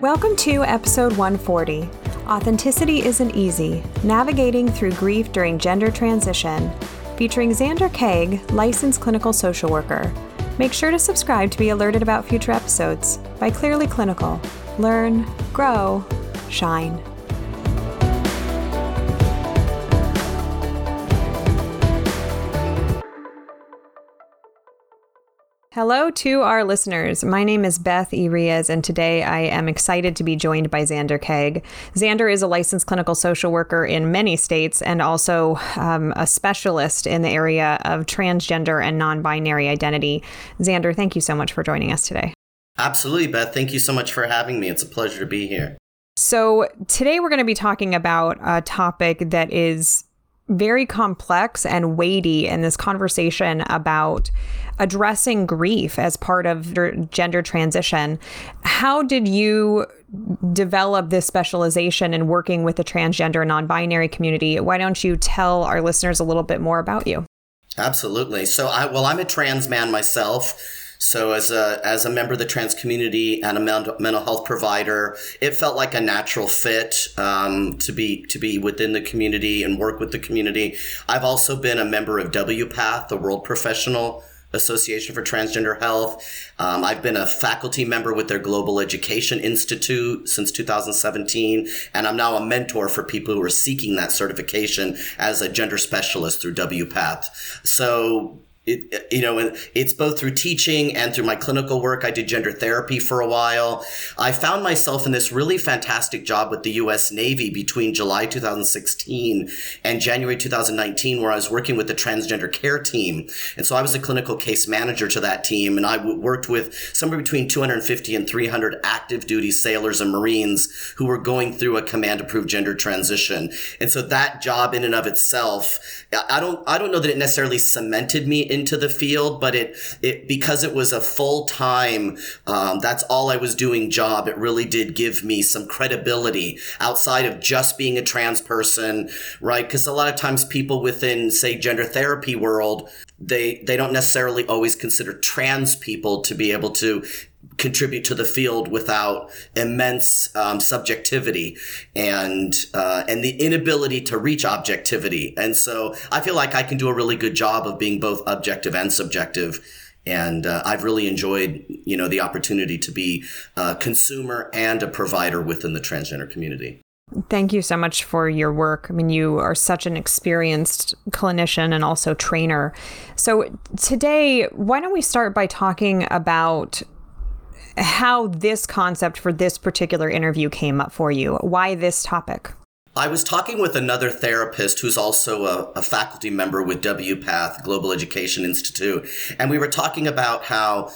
Welcome to episode 140 Authenticity Isn't Easy Navigating Through Grief During Gender Transition, featuring Xander Kaag, licensed clinical social worker. Make sure to subscribe to be alerted about future episodes by Clearly Clinical. Learn, grow, shine. Hello to our listeners. My name is Beth E. Riaz, and today I am excited to be joined by Xander Kaag. Xander is a licensed clinical social worker in many states and also um, a specialist in the area of transgender and non binary identity. Xander, thank you so much for joining us today. Absolutely, Beth. Thank you so much for having me. It's a pleasure to be here. So, today we're going to be talking about a topic that is very complex and weighty in this conversation about addressing grief as part of gender transition. How did you develop this specialization in working with the transgender and non binary community? Why don't you tell our listeners a little bit more about you? Absolutely. So, I, well, I'm a trans man myself. So as a as a member of the trans community and a mental, mental health provider, it felt like a natural fit um, to be to be within the community and work with the community. I've also been a member of WPATH, the World Professional Association for Transgender Health. Um, I've been a faculty member with their Global Education Institute since 2017, and I'm now a mentor for people who are seeking that certification as a gender specialist through WPATH. So it, you know, it's both through teaching and through my clinical work. I did gender therapy for a while. I found myself in this really fantastic job with the U.S. Navy between July 2016 and January 2019, where I was working with the transgender care team. And so I was a clinical case manager to that team, and I worked with somewhere between 250 and 300 active duty sailors and Marines who were going through a command approved gender transition. And so that job in and of itself, I don't, I don't know that it necessarily cemented me in into the field, but it it because it was a full time, um, that's all I was doing job. It really did give me some credibility outside of just being a trans person, right? Because a lot of times people within say gender therapy world they they don't necessarily always consider trans people to be able to contribute to the field without immense um, subjectivity and uh, and the inability to reach objectivity. And so I feel like I can do a really good job of being both objective and subjective. And uh, I've really enjoyed, you know, the opportunity to be a consumer and a provider within the transgender community. Thank you so much for your work. I mean, you are such an experienced clinician and also trainer. So, today, why don't we start by talking about how this concept for this particular interview came up for you. Why this topic? I was talking with another therapist who's also a, a, faculty member with WPATH, Global Education Institute, and we were talking about how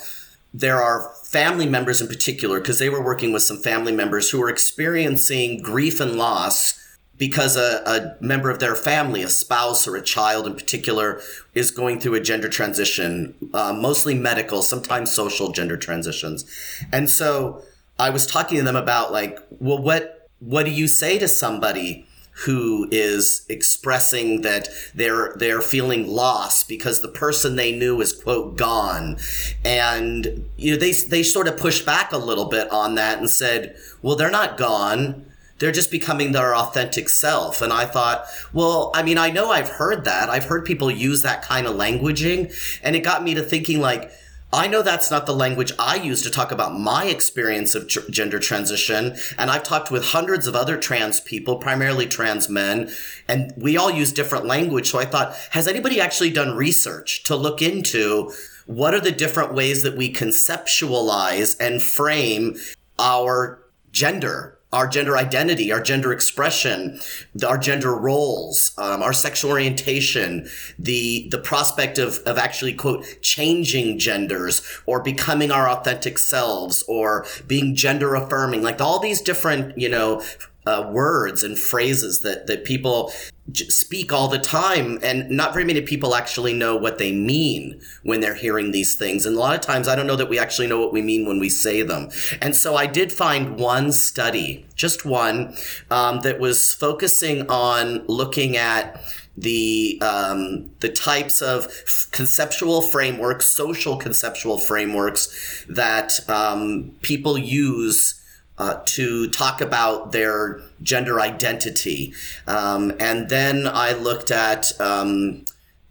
there are family members in particular, because they were working with some family members who are experiencing grief and loss because a, a, member of their family, a spouse or a child in particular, is going through a gender transition, uh, mostly medical, sometimes social gender transitions. And so I was talking to them about like, well, what what do you say to somebody who is expressing that they're they're feeling lost because the person they knew is quote gone and you know they they sort of pushed back a little bit on that and said well they're not gone they're just becoming their authentic self. And I thought, well, I mean, I know I've heard that. I've heard people use that kind of languaging. And it got me to thinking, like, I know that's not the language I use to talk about my experience of tr- gender transition. And I've talked with hundreds of other trans people, primarily trans men, and we all use different language. So I thought, has anybody actually done research to look into what are the different ways that we conceptualize and frame our gender our gender identity, our gender expression, our gender roles, um, our sexual orientation, the the prospect of of actually quote changing genders or becoming our authentic selves or being gender affirming, like all these different you know uh, words and phrases that that people speak all the time and not very many people actually know what they mean when they're hearing these things and a lot of times i don't know that we actually know what we mean when we say them. And so i did find one study just one um, that was focusing on looking at the um, the types of conceptual frameworks, social conceptual frameworks that um, people use uh, to talk about their gender identity. Um, and then I looked at um,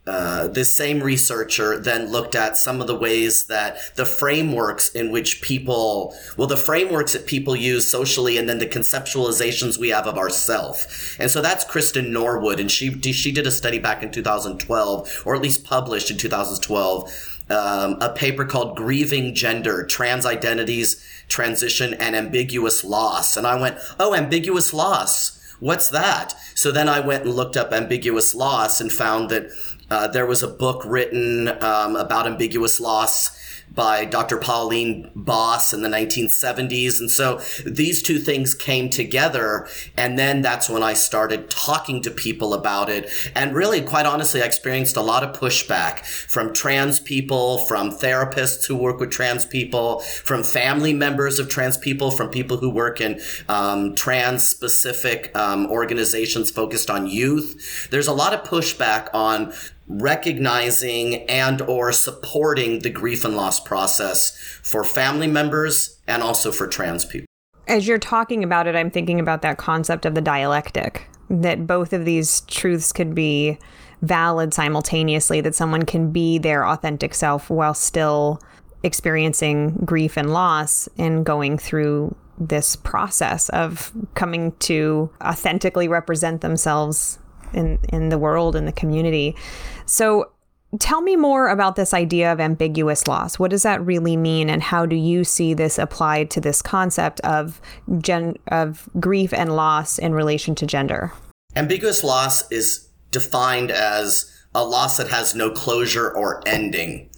uh, this same researcher then looked at some of the ways that the frameworks in which people, well, the frameworks that people use socially, and then the conceptualizations we have of ourself. And so that's Kristen Norwood, and she she did a study back in 2012, or at least published in 2012. Um, a paper called Grieving Gender, Trans Identities, Transition, and Ambiguous Loss. And I went, oh, ambiguous loss. What's that? So then I went and looked up ambiguous loss and found that uh, there was a book written um, about ambiguous loss by Dr. Pauline Boss in the 1970s. And so these two things came together. And then that's when I started talking to people about it. And really, quite honestly, I experienced a lot of pushback from trans people, from therapists who work with trans people, from family members of trans people, from people who work in um, trans specific um, organizations focused on youth. There's a lot of pushback on recognizing and or supporting the grief and loss process for family members and also for trans people. As you're talking about it, I'm thinking about that concept of the dialectic that both of these truths could be valid simultaneously that someone can be their authentic self while still experiencing grief and loss and going through this process of coming to authentically represent themselves in in the world in the community. So tell me more about this idea of ambiguous loss. What does that really mean and how do you see this applied to this concept of gen of grief and loss in relation to gender? Ambiguous loss is defined as a loss that has no closure or ending.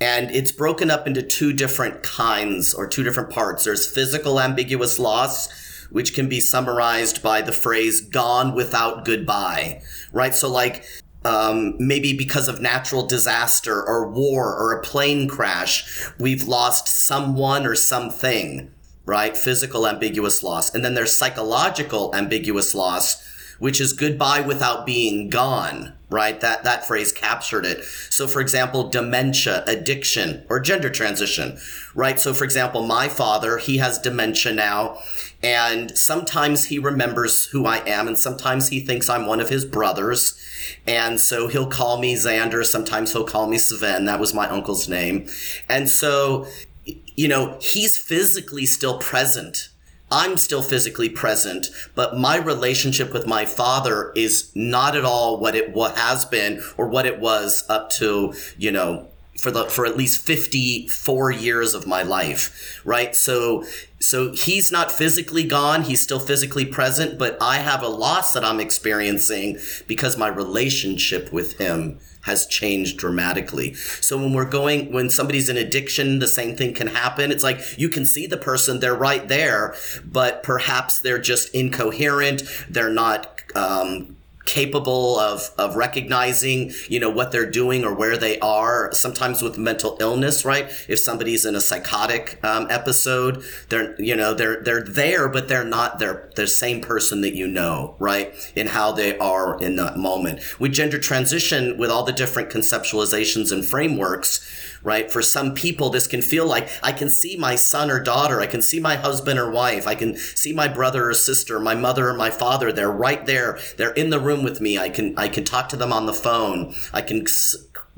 And it's broken up into two different kinds or two different parts. There's physical ambiguous loss, which can be summarized by the phrase gone without goodbye, right? So, like, um, maybe because of natural disaster or war or a plane crash, we've lost someone or something, right? Physical ambiguous loss. And then there's psychological ambiguous loss, which is goodbye without being gone, right? That, that phrase captured it. So, for example, dementia, addiction, or gender transition, right? So, for example, my father, he has dementia now, and sometimes he remembers who I am, and sometimes he thinks I'm one of his brothers. And so he'll call me Xander. Sometimes he'll call me Sven. That was my uncle's name. And so, you know, he's physically still present I'm still physically present, but my relationship with my father is not at all what it has been or what it was up to, you know, for the for at least 54 years of my life, right? So so he's not physically gone, he's still physically present, but I have a loss that I'm experiencing because my relationship with him has changed dramatically. So when we're going, when somebody's in addiction, the same thing can happen. It's like you can see the person, they're right there, but perhaps they're just incoherent. They're not, um, capable of of recognizing you know what they're doing or where they are sometimes with mental illness right? If somebody's in a psychotic um, episode they're you know they're they're there but they're not they're the same person that you know right? In how they are in that moment. With gender transition with all the different conceptualizations and frameworks right? For some people, this can feel like I can see my son or daughter, I can see my husband or wife, I can see my brother or sister, my mother or my father. They're right there. They're in the room with me. I can I can talk to them on the phone. I can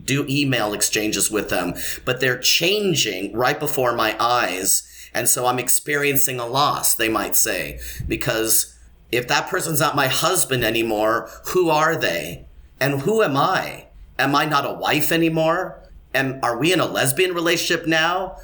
do email exchanges with them, but they're changing right before my eyes. And so I'm experiencing a loss, they might say, because if that person's not my husband anymore, who are they? And who am I? Am I not a wife anymore? Am are we in a lesbian relationship now?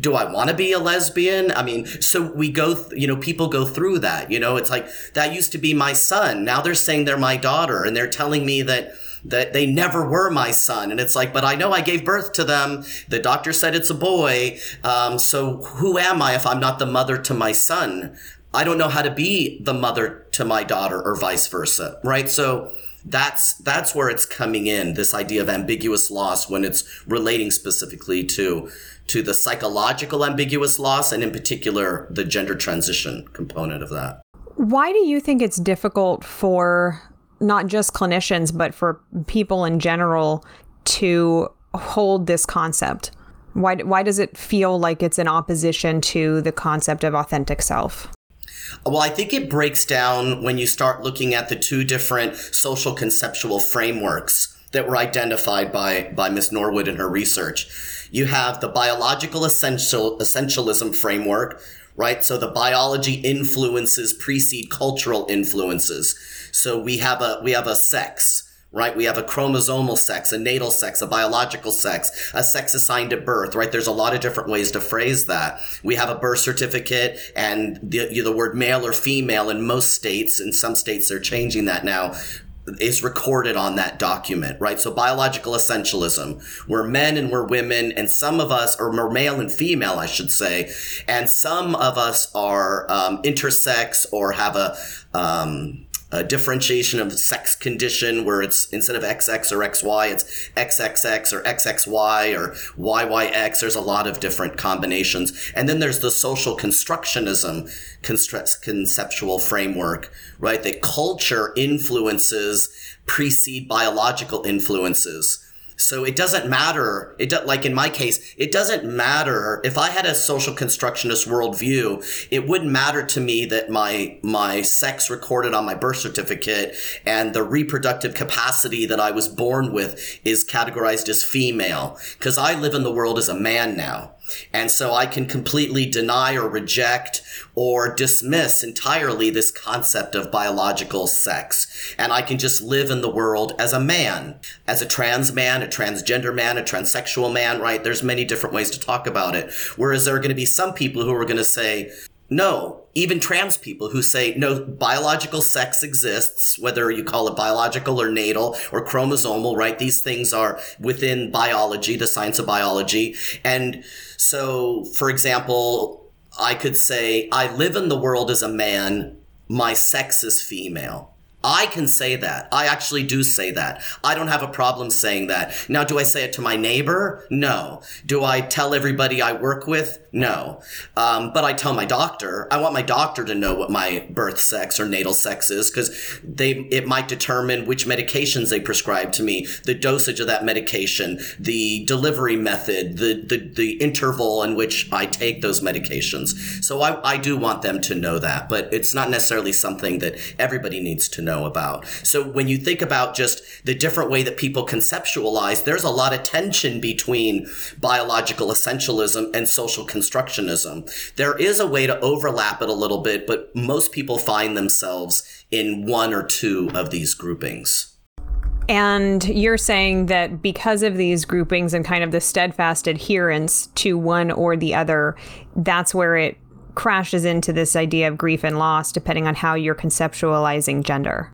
do I want to be a lesbian? I mean, so we go, th- you know, people go through that, you know, it's like that used to be my son. Now they're saying they're my daughter and they're telling me that that they never were my son. And it's like, but I know I gave birth to them. The doctor said it's a boy. Um, so who am I if I'm not the mother to my son? I don't know how to be the mother to my daughter or vice versa. Right. So, that's that's where it's coming in this idea of ambiguous loss when it's relating specifically to to the psychological ambiguous loss and in particular the gender transition component of that why do you think it's difficult for not just clinicians but for people in general to hold this concept Why, why does it feel like it's in opposition to the concept of authentic self? Well, I think it breaks down when you start looking at the two different social conceptual frameworks that were identified by, by Ms. Norwood in her research. You have the biological essential, essentialism framework, right? So the biology influences precede cultural influences. So we have a, we have a sex, right? We have a chromosomal sex, a natal sex, a biological sex, a sex assigned at birth, right? There's a lot of different ways to phrase that. We have a birth certificate and the, the word male or female in most states. In some states, they're changing that now is recorded on that document, right? So biological essentialism. We're men and we're women, and some of us, we're male and female, I should say, and some of us are um, intersex or have a um, differentiation of sex condition where it's instead of XX or XY, it's XXX or XXY or YYX. There's a lot of different combinations. And then there's the social constructionism conceptual framework, right? That culture influences precede biological influences. So it doesn't matter. It do, like in my case, it doesn't matter if I had a social constructionist worldview. It wouldn't matter to me that my my sex recorded on my birth certificate and the reproductive capacity that I was born with is categorized as female because I live in the world as a man now. And so I can completely deny or reject or dismiss entirely this concept of biological sex. And I can just live in the world as a man, as a trans man, a transgender man, a transsexual man, right? There's many different ways to talk about it. Whereas there are going to be some people who are going to say, no, even trans people who say no, biological sex exists, whether you call it biological or natal or chromosomal, right? These things are within biology, the science of biology. And so, for example, I could say, I live in the world as a man, my sex is female. I can say that. I actually do say that. I don't have a problem saying that. Now, do I say it to my neighbor? No. Do I tell everybody I work with? No. Um, but I tell my doctor. I want my doctor to know what my birth sex or natal sex is because they it might determine which medications they prescribe to me, the dosage of that medication, the delivery method, the the, the interval in which I take those medications. So I, I do want them to know that, but it's not necessarily something that everybody needs to know know about. So when you think about just the different way that people conceptualize, there's a lot of tension between biological essentialism and social constructionism. There is a way to overlap it a little bit, but most people find themselves in one or two of these groupings. And you're saying that because of these groupings and kind of the steadfast adherence to one or the other, that's where it crashes into this idea of grief and loss, depending on how you're conceptualizing gender.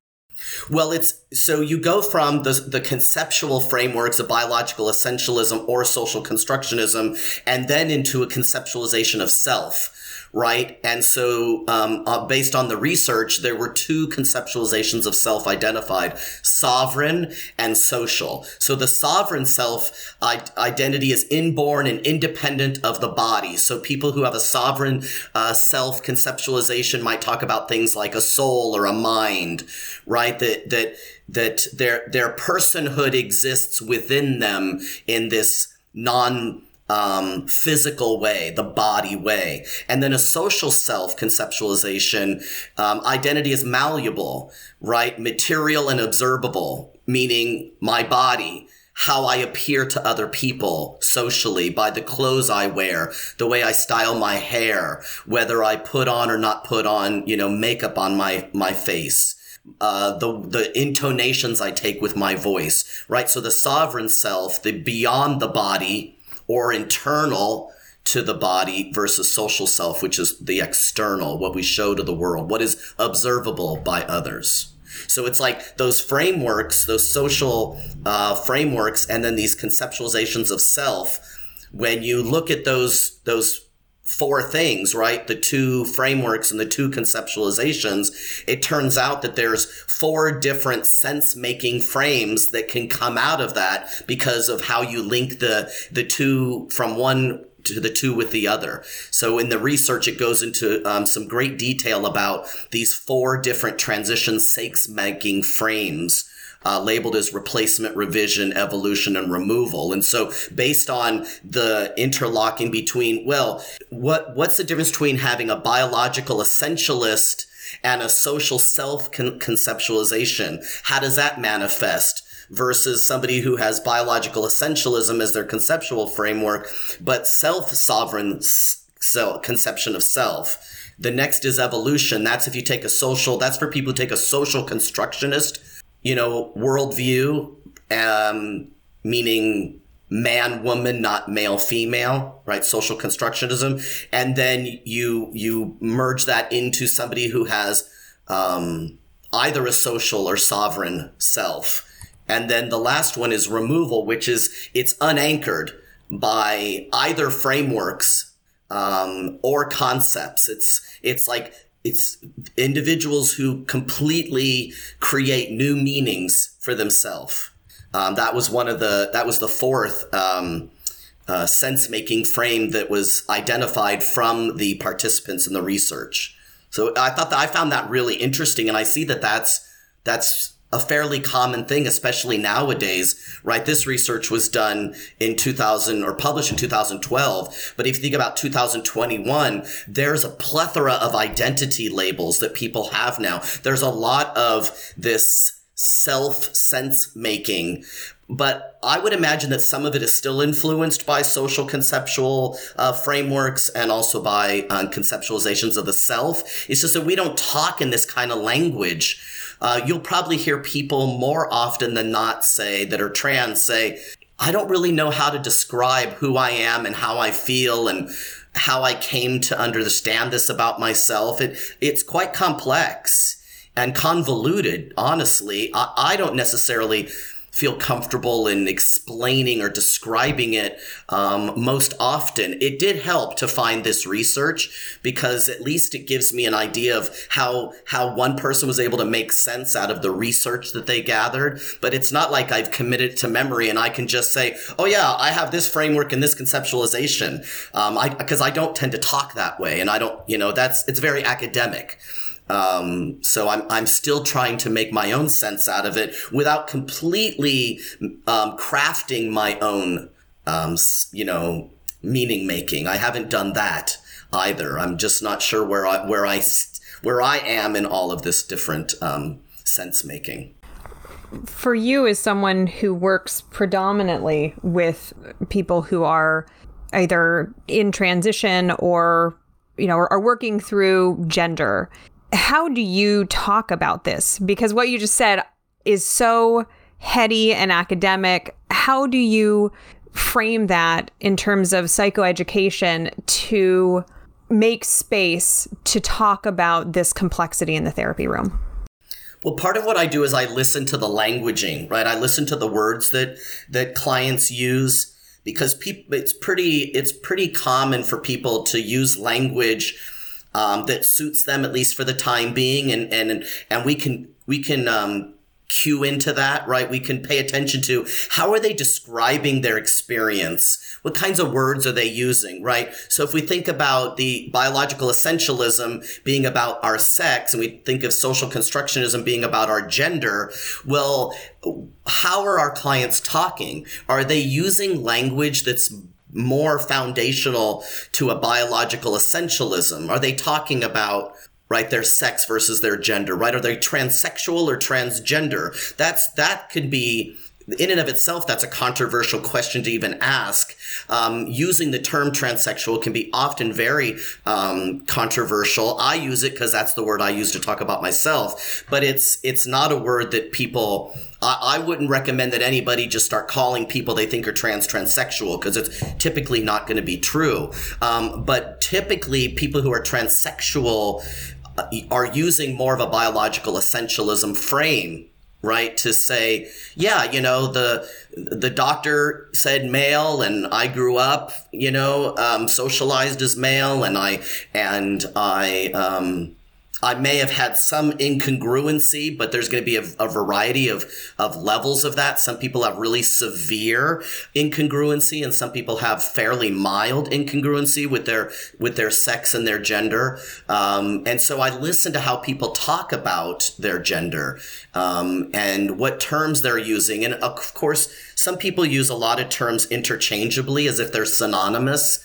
Well, it's so you go from the, the conceptual frameworks of biological essentialism or social constructionism, and then into a conceptualization of self right? And so, um, uh, based on the research, there were two conceptualizations of self identified sovereign and social. So, the sovereign self identity is inborn and independent of the body. So, people who have a sovereign uh, self conceptualization might talk about things like a soul or a mind, right? That, that, that their, their personhood exists within them in this non um, physical way, the body way. And then a social self conceptualization, um, identity is malleable, right? Material and observable, meaning my body, how I appear to other people socially by the clothes I wear, the way I style my hair, whether I put on or not put on, you know, makeup on my, my face. Uh, the the intonations I take with my voice, right? So the sovereign self, the beyond the body, or internal to the body versus social self, which is the external, what we show to the world, what is observable by others. So it's like those frameworks, those social uh, frameworks, and then these conceptualizations of self. When you look at those those four things, right? The two frameworks and the two conceptualizations, it turns out that there's four different sense making frames that can come out of that because of how you link the, the two from one to the two with the other. So in the research, it goes into um, some great detail about these four different transition sense making frames uh, labeled as replacement, revision, evolution, and removal. And so, based on the interlocking between, well, what what's the difference between having a biological essentialist and a social self conceptualization? How does that manifest? versus somebody who has biological essentialism as their conceptual framework, but self sovereign so conception of self. The next is evolution. That's if you take a social, that's for people who take a social constructionist, you know, worldview, um, meaning man woman not male female right? Social constructionism. And then you you merge that into somebody who has um, either a social or sovereign self. And then the last one is removal which is it's unanchored by either frameworks um, or concepts. It's it's like it's individuals who completely create new meanings for themselves um, that was one of the that was the fourth um, uh, sense making frame that was identified from the participants in the research. So I thought that I found that really interesting, and I see that that's that's a fairly common thing, especially nowadays, right? This research was done in 2000 or published in 2012. But if you think about 2021, there's a plethora of identity labels that people have now. There's a lot of this self sense making. But I would imagine that some of it is still influenced by social conceptual uh, frameworks and also by uh, conceptualizations of the self. It's just that we don't talk in this kind of language. Uh, you'll probably hear people more often than not say that are trans say, I don't really know how to describe who I am and how I feel and how I came to understand this about myself. It, it's quite complex and convoluted, honestly. I, I don't necessarily feel comfortable in explaining or describing it um, most often. It did help to find this research because at least it gives me an idea of how how one person was able to make sense out of the research that they gathered. But it's not like I've committed to memory and I can just say, "Oh yeah, I have this framework and this conceptualization," um, because I, I don't tend to talk that way, and I don't, you know, that's it's very academic. Um, so I'm, I'm still trying to make my own sense out of it without completely um, crafting my own, um, you know, meaning making. I haven't done that either. I'm just not sure where I where I where I am in all of this different um, sense making. For you, as someone who works predominantly with people who are either in transition or you know are, are working through gender how do you talk about this? Because what you just said is so heady and academic. How do you frame that in terms of psychoeducation to make space to talk about this complexity in the therapy room? Well, part of what I do is I listen to the languaging, right? I listen to the words that that clients use because people it's pretty it's pretty common for people to use language um, that suits them at least for the time being, and and and we can we can um, cue into that, right? We can pay attention to how are they describing their experience? What kinds of words are they using, right? So if we think about the biological essentialism being about our sex and we think of social constructionism being about our gender, well, how are our clients talking? Are they using language that's more foundational to a biological essentialism? Are they talking about right their sex versus their gender right are they transsexual or transgender that's that could be in and of itself, that's a controversial question to even ask. Um, using the term transsexual can be often very um, controversial. I use it because that's the word I use to talk about myself, but it's it's not a word that people. I, I wouldn't recommend that anybody just start calling people they think are trans transsexual because it's typically not going to be true. Um, but typically, people who are transsexual uh, are using more of a biological essentialism frame right to say yeah you know the the doctor said male and i grew up you know um, socialized as male and i and i um, I may have had some incongruency, but there's going to be a, a, variety of, of levels of that. Some people have really severe incongruency and some people have fairly mild incongruency with their, with their sex and their gender. Um, and so I listen to how people talk about their gender, um, and what terms they're using. And of course, some people use a lot of terms interchangeably as if they're synonymous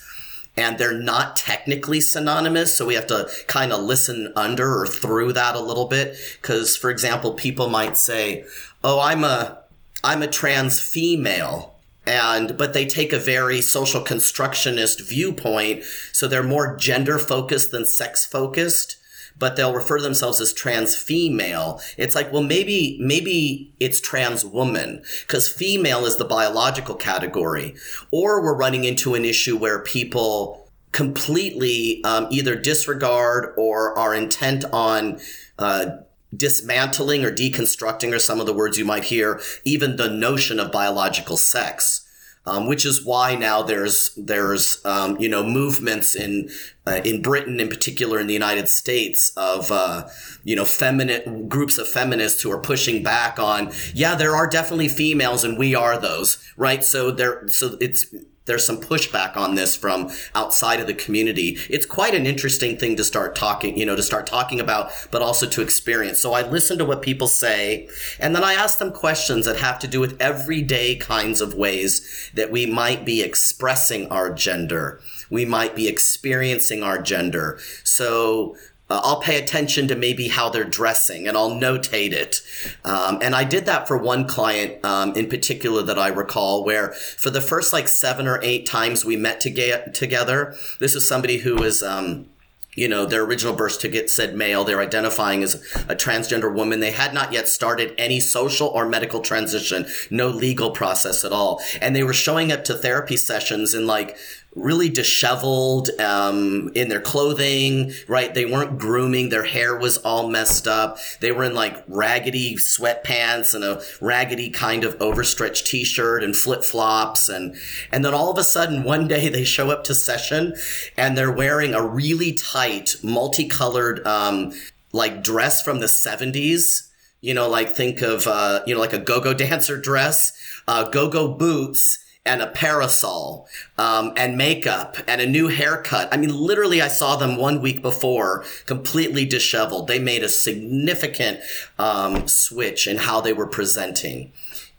and they're not technically synonymous. So we have to kind of listen under or through that a little bit. Cause for example, people might say, Oh, I'm a, I'm a trans female. And, but they take a very social constructionist viewpoint. So they're more gender focused than sex focused but they'll refer to themselves as trans female. It's like, well, maybe, maybe it's trans woman because female is the biological category. Or we're running into an issue where people completely um, either disregard or are intent on, uh, dismantling or deconstructing or some of the words you might hear, even the notion of biological sex um, which is why now there's there's um, you know movements in uh, in Britain in particular in the United States of uh, you know feminine groups of feminists who are pushing back on yeah there are definitely females and we are those right? So there so it's there's some pushback on this from outside of the community. It's quite an interesting thing to start talking, you know, to start talking about, but also to experience. So I listen to what people say, and then I ask them questions that have to do with everyday kinds of ways that we might be expressing our gender. We might be experiencing our gender. So uh, I'll pay attention to maybe how they're dressing and I'll notate it. Um, and I did that for one client um, in particular that I recall, where for the first like seven or eight times we met to get together, this is somebody who was. Um, you know, their original birth ticket said male. They're identifying as a transgender woman. They had not yet started any social or medical transition, no legal process at all. And they were showing up to therapy sessions in like really disheveled um, in their clothing, right? They weren't grooming. Their hair was all messed up. They were in like raggedy sweatpants and a raggedy kind of overstretched t-shirt and flip-flops. And, and then all of a sudden one day they show up to session and they're wearing a really tight, multicolored, um, like dress from the 70s. You know, like think of, uh, you know, like a go-go dancer dress, uh, go-go boots, and a parasol um, and makeup and a new haircut. I mean, literally, I saw them one week before, completely disheveled. They made a significant um, switch in how they were presenting.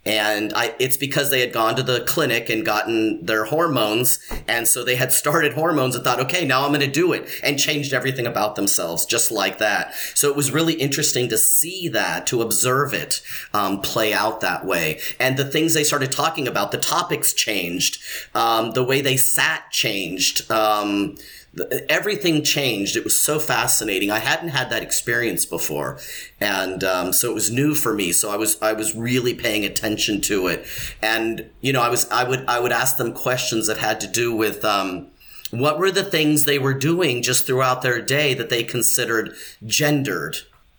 And I, it's because they had gone to the clinic and gotten their hormones. And so they had started hormones and thought, okay, now I'm going to do it and changed everything about themselves just like that. So it was really interesting to see that, to observe it um, play out that way. And the things they started talking about, the topics changed, um, the way they sat changed. Um, everything changed. It was so fascinating. I hadn't had that experience before, and um, so it was new for me. So I was I was really paying attention to it, and you know I was I would I would ask them questions that had to do with. Um, what were the things they were doing just throughout their day that they considered gendered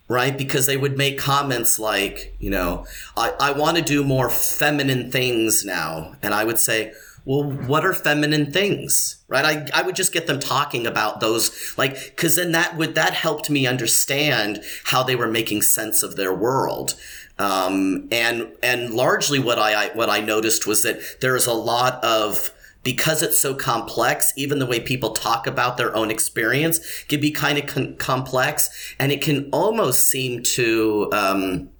right? Because they would make comments like, you know, I, I want to do more feminine things now. And I would say, well, what are feminine things? Right. I, I would just get them talking about those, like, cause then that would, that helped me understand how they were making sense of their world. Um, and, and largely what I, what I noticed was that there's a lot of, because it's so complex, even the way people talk about their own experience can be kind of con- complex and it can almost seem to, um,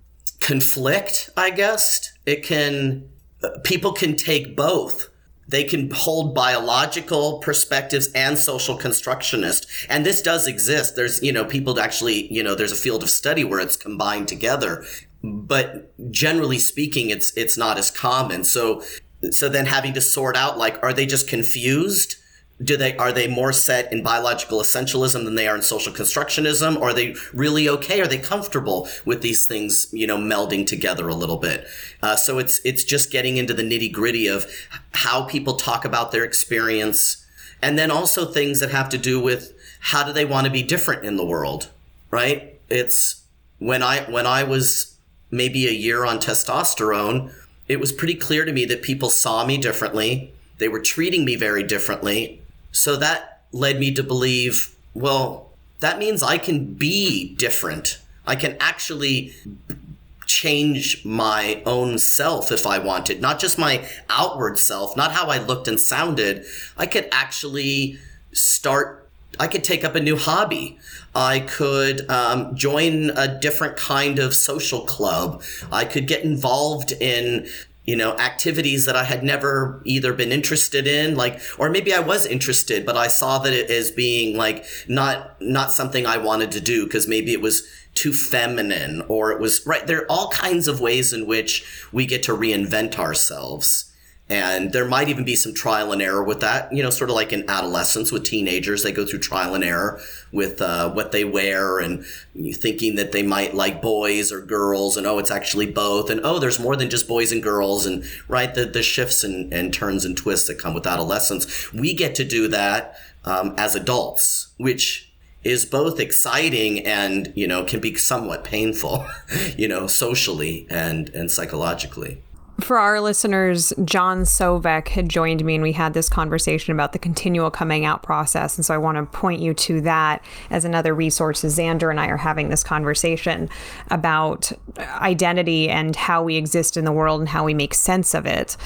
conflict, I guess. It can, uh, people can take both they can hold biological perspectives and social constructionist. And this does exist. There's, you know, people actually, you know, there's a field of study where it's combined together. But generally speaking, it's, it's not as common. So, so then having to sort out, like, are they just confused? Do they are they more set in biological essentialism than they are in social constructionism? Are they really okay? Are they comfortable with these things you know melding together a little bit? Uh, so it's it's just getting into the nitty gritty of how people talk about their experience and then also things that have to do with how do they want to be different in the world right? It's when i when i was maybe a year on testosterone it was pretty clear to me that people saw me differently. They were treating me very differently so that led me to believe, well, that means I can be different. I can actually change my own self if I wanted, not just my outward self, not how I looked and sounded. I could actually start, I could take up a new hobby. I could um, join a different kind of social club. I could get involved in you know activities that i had never either been interested in like or maybe i was interested but i saw that it as being like not not something i wanted to do because maybe it was too feminine or it was right there are all kinds of ways in which we get to reinvent ourselves and there might even be some trial and error with that you know sort of like in adolescence with teenagers they go through trial and error with uh, what they wear and thinking that they might like boys or girls and oh it's actually both and oh there's more than just boys and girls and right the, the shifts and, and turns and twists that come with adolescence. We get to do that um, as adults which is both exciting and you know can be somewhat painful you know socially and and psychologically for our listeners, John Sovek had joined me and we had this conversation about the continual coming out process. And so I want to point you to that as another resource. As Xander and I are having this conversation about identity and how we exist in the world and how we make sense of it.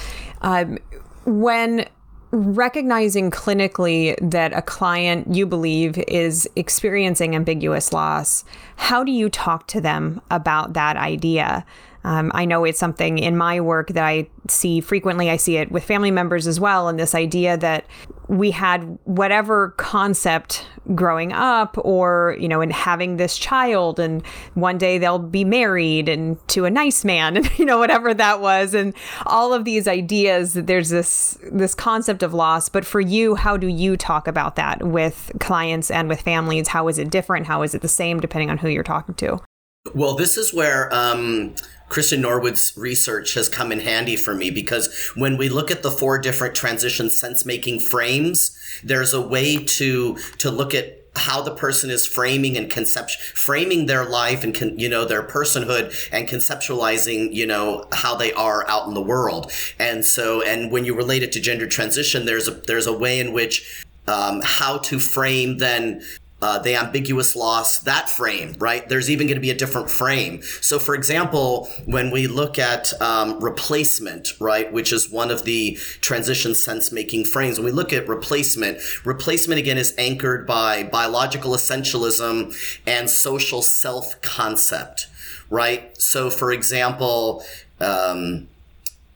Um, when recognizing clinically that a client you believe is experiencing ambiguous loss, how do you talk to them about that idea? Um, I know it's something in my work that I see frequently. I see it with family members as well. And this idea that we had whatever concept growing up or, you know, in having this child and one day they'll be married and to a nice man and, you know, whatever that was. And all of these ideas, that there's this, this concept of loss. But for you, how do you talk about that with clients and with families? How is it different? How is it the same depending on who you're talking to? Well, this is where, um, Kristen Norwood's research has come in handy for me because when we look at the four different transition sense making frames, there's a way to to look at how the person is framing and concept framing their life and con, you know their personhood and conceptualizing you know how they are out in the world. And so and when you relate it to gender transition there's a there's a way in which um, how to frame then uh, the ambiguous loss, that frame, right? There's even going to be a different frame. So, for example, when we look at um, replacement, right, which is one of the transition sense making frames, when we look at replacement, replacement again is anchored by biological essentialism and social self concept, right? So, for example, um,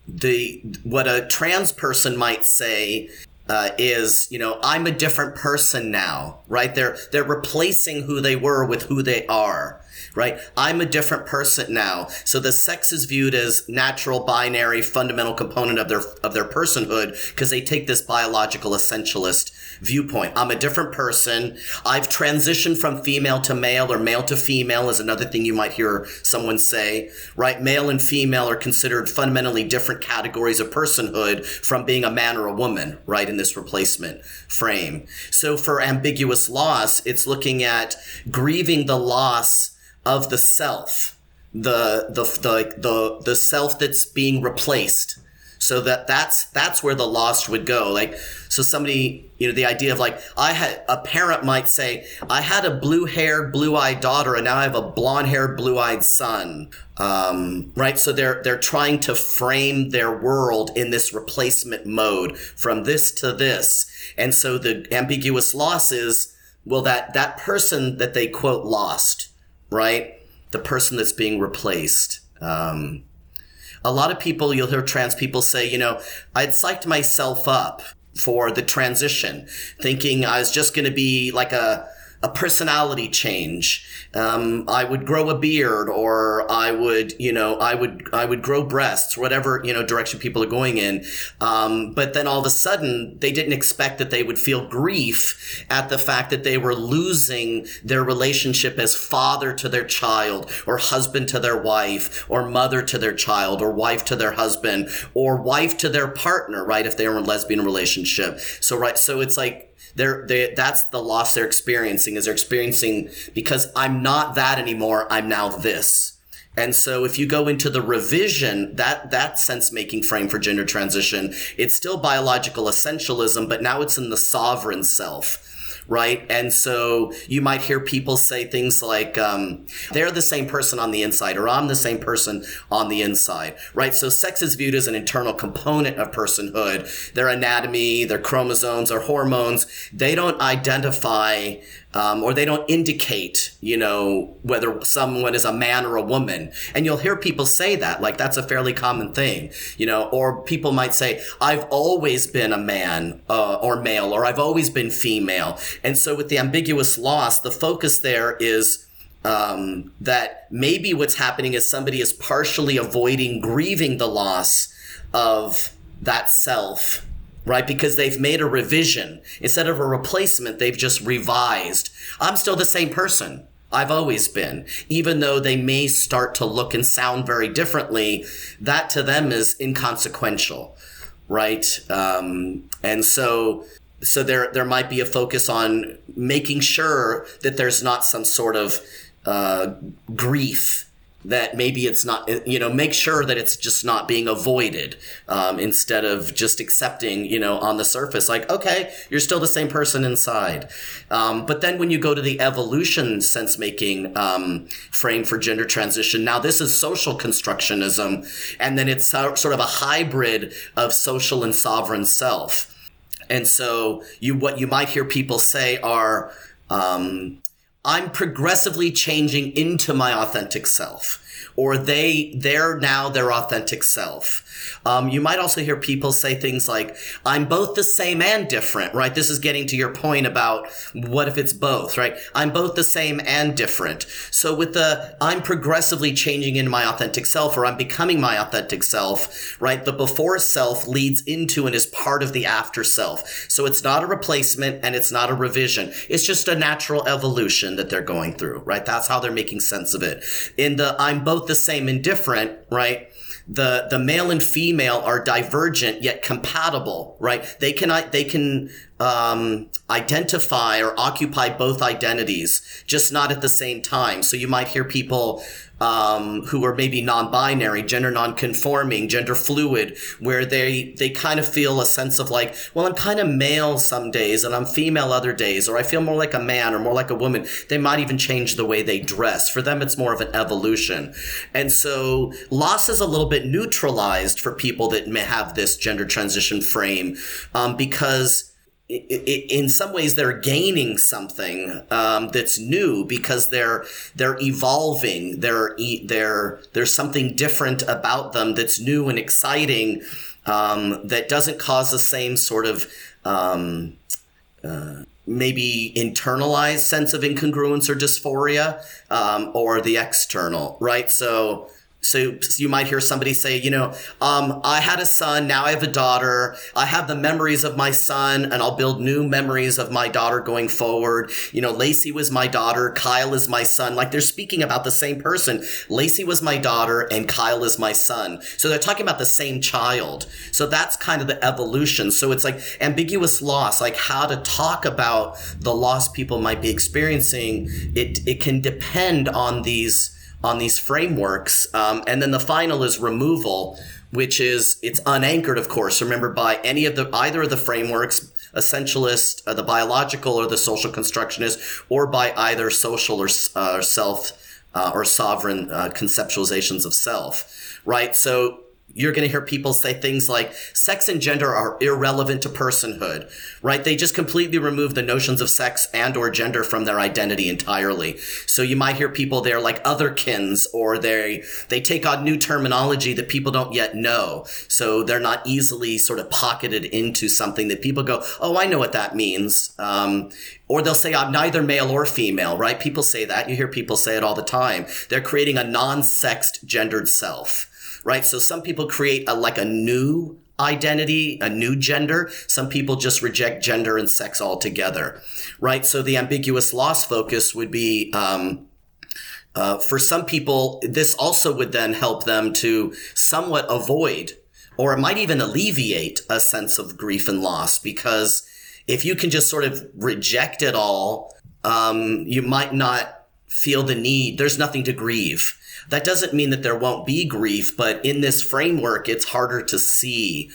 the what a trans person might say uh, is you know I'm a different person now, right? They're they're replacing who they were with who they are, right? I'm a different person now. So the sex is viewed as natural, binary, fundamental component of their of their personhood because they take this biological essentialist viewpoint. I'm a different person. I've transitioned from female to male or male to female is another thing you might hear someone say, right? Male and female are considered fundamentally different categories of personhood from being a man or a woman, right? In this replacement frame. So for ambiguous loss, it's looking at grieving the loss of the self, the, the, the, the, the self that's being replaced so that that's that's where the lost would go. Like so somebody you know the idea of like i had a parent might say i had a blue haired blue eyed daughter and now i have a blonde haired blue eyed son. Um, right? So they're they're trying to frame their world in this replacement mode from this to this. And so the ambiguous loss is well that that person that they quote lost right? The person that's being replaced. Um, a lot of people, you'll hear trans people say, you know, I'd psyched myself up for the transition, thinking I was just going to be like a, a personality change. Um, I would grow a beard, or I would, you know, I would, I would grow breasts, whatever you know direction people are going in. Um, but then all of a sudden, they didn't expect that they would feel grief at the fact that they were losing their relationship as father to their child, or husband to their wife, or mother to their child, or wife to their husband, or wife to their partner, right? If they were in a lesbian relationship. So right, so it's like they're, they, that's the loss they're experiencing is they're experiencing because I'm not that anymore. I'm now this. And so if you go into the revision, that, that sense making frame for gender transition, it's still biological essentialism, but now it's in the sovereign self right? And so you might hear people say things like, um, they're the same person on the inside, or I'm the same person on the inside, right? So sex is viewed as an internal component of personhood. Their anatomy, their chromosomes, their hormones, they don't identify um, or they don't indicate, you know, whether someone is a man or a woman. And you'll hear people say that, like that's a fairly common thing, you know, or people might say, I've always been a man uh, or male, or I've always been female. And so with the ambiguous loss, the focus there is um, that maybe what's happening is somebody is partially avoiding grieving the loss of that self right? Because they've made a revision. Instead of a replacement, they've just revised. I'm still the same person. I've always been. Even though they may start to look and sound very differently, that to them is inconsequential, right? Um, and so, so there, there might be a focus on making sure that there's not some sort of uh, grief that maybe it's not you know make sure that it's just not being avoided um, instead of just accepting you know on the surface like okay you're still the same person inside. Um, but then when you go to the evolution sense making um, frame for gender transition now this is social constructionism and then it's sort of a hybrid of social and sovereign self. And so you what you might hear people say are um, I'm progressively changing into my authentic self or they they're now their authentic self. Um, you might also hear people say things like, "I'm both the same and different." Right? This is getting to your point about what if it's both, right? I'm both the same and different. So with the I'm progressively changing into my authentic self, or I'm becoming my authentic self, right? The before self leads into and is part of the after self. So it's not a replacement and it's not a revision. It's just a natural evolution that they're going through, right? That's how they're making sense of it. In the I'm both the same and different, right? The the male and female are divergent yet compatible, right? They can they can um, identify or occupy both identities, just not at the same time. So you might hear people um, who are maybe non-binary, gender non-conforming, gender fluid, where they they kind of feel a sense of like, well, I'm kind of male some days and I'm female other days, or I feel more like a man or more like a woman. They might even change the way they dress. For them, it's more of an evolution, and so loss is a little bit neutralized for people that may have this gender transition frame um, because in some ways they're gaining something um, that's new because they're they're evolving. They're they're there's something different about them that's new and exciting um, that doesn't cause the same sort of um, uh, maybe internalized sense of incongruence or dysphoria um, or the external right? So so, you might hear somebody say, you know, um, I had a son, now I have a daughter. I have the memories of my son, and I'll build new memories of my daughter going forward. You know, Lacey was my daughter, Kyle is my son. Like they're speaking about the same person. Lacey was my daughter, and Kyle is my son. So they're talking about the same child. So that's kind of the evolution. So it's like ambiguous loss, like how to talk about the loss people might be experiencing. It it can depend on these on these frameworks. Um, and then the final is removal, which is it's unanchored, of course. Remember, by any of the either of the frameworks, essentialist, uh, the biological, or the social constructionist, or by either social or uh, self uh, or sovereign uh, conceptualizations of self. Right. So you're going to hear people say things like sex and gender are irrelevant to personhood right? They just completely remove the notions of sex and or gender from their identity entirely. So you might hear people there like otherkins or they they take on new terminology that people don't yet know. So they're not easily sort of pocketed into something that people go oh i know what that means. Um, or they'll say i'm neither male or female right? People say that. You hear people say it all the time. They're creating a non-sexed gendered self right? So some people create a, like a new identity, a new gender. Some people just reject gender and sex altogether, right? So the ambiguous loss focus would be, um, uh, for some people, this also would then help them to somewhat avoid, or it might even alleviate a sense of grief and loss because if you can just sort of reject it all, um, you might not feel the need. There's nothing to grieve that doesn't mean that there won't be grief, but in this framework, it's harder to see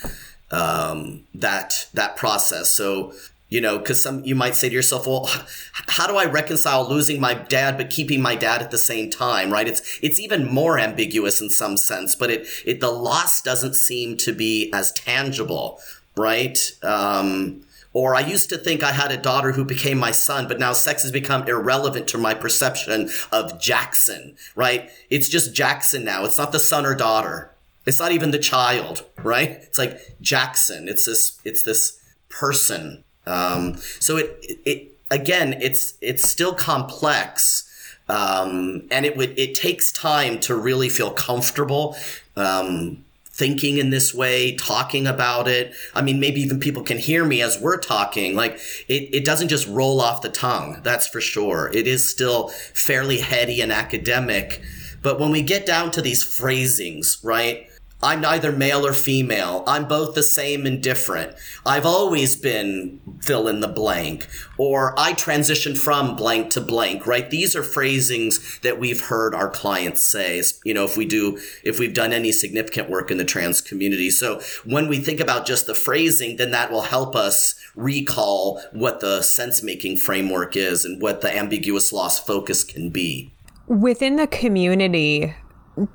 um, that that process. So you know because some you might say to yourself well how do i reconcile losing my dad but keeping my dad at the same time? Right? It's it's even more ambiguous in some sense but it it the loss doesn't seem to be as tangible right? Um or I used to think I had a daughter who became my son, but now sex has become irrelevant to my perception of Jackson, right? It's just Jackson now. It's not the son or daughter. It's not even the child, right? It's like Jackson. It's this, it's this person. Um, so it, it, again, it's, it's still complex. Um, and it would, it takes time to really feel comfortable. Um, thinking in this way, talking about it. I mean, maybe even people can hear me as we're talking. Like it, it doesn't just roll off the tongue. That's for sure. It is still fairly heady and academic. But when we get down to these phrasings, right? I'm neither male or female. I'm both the same and different. I've always been fill in the blank. Or I transitioned from blank to blank, right? These are phrasings that we've heard our clients say, you know, if we do, if we've done any significant work in the trans community. So when we think about just the phrasing, then that will help us recall what the sense making framework is and what the ambiguous loss focus can be. Within the community,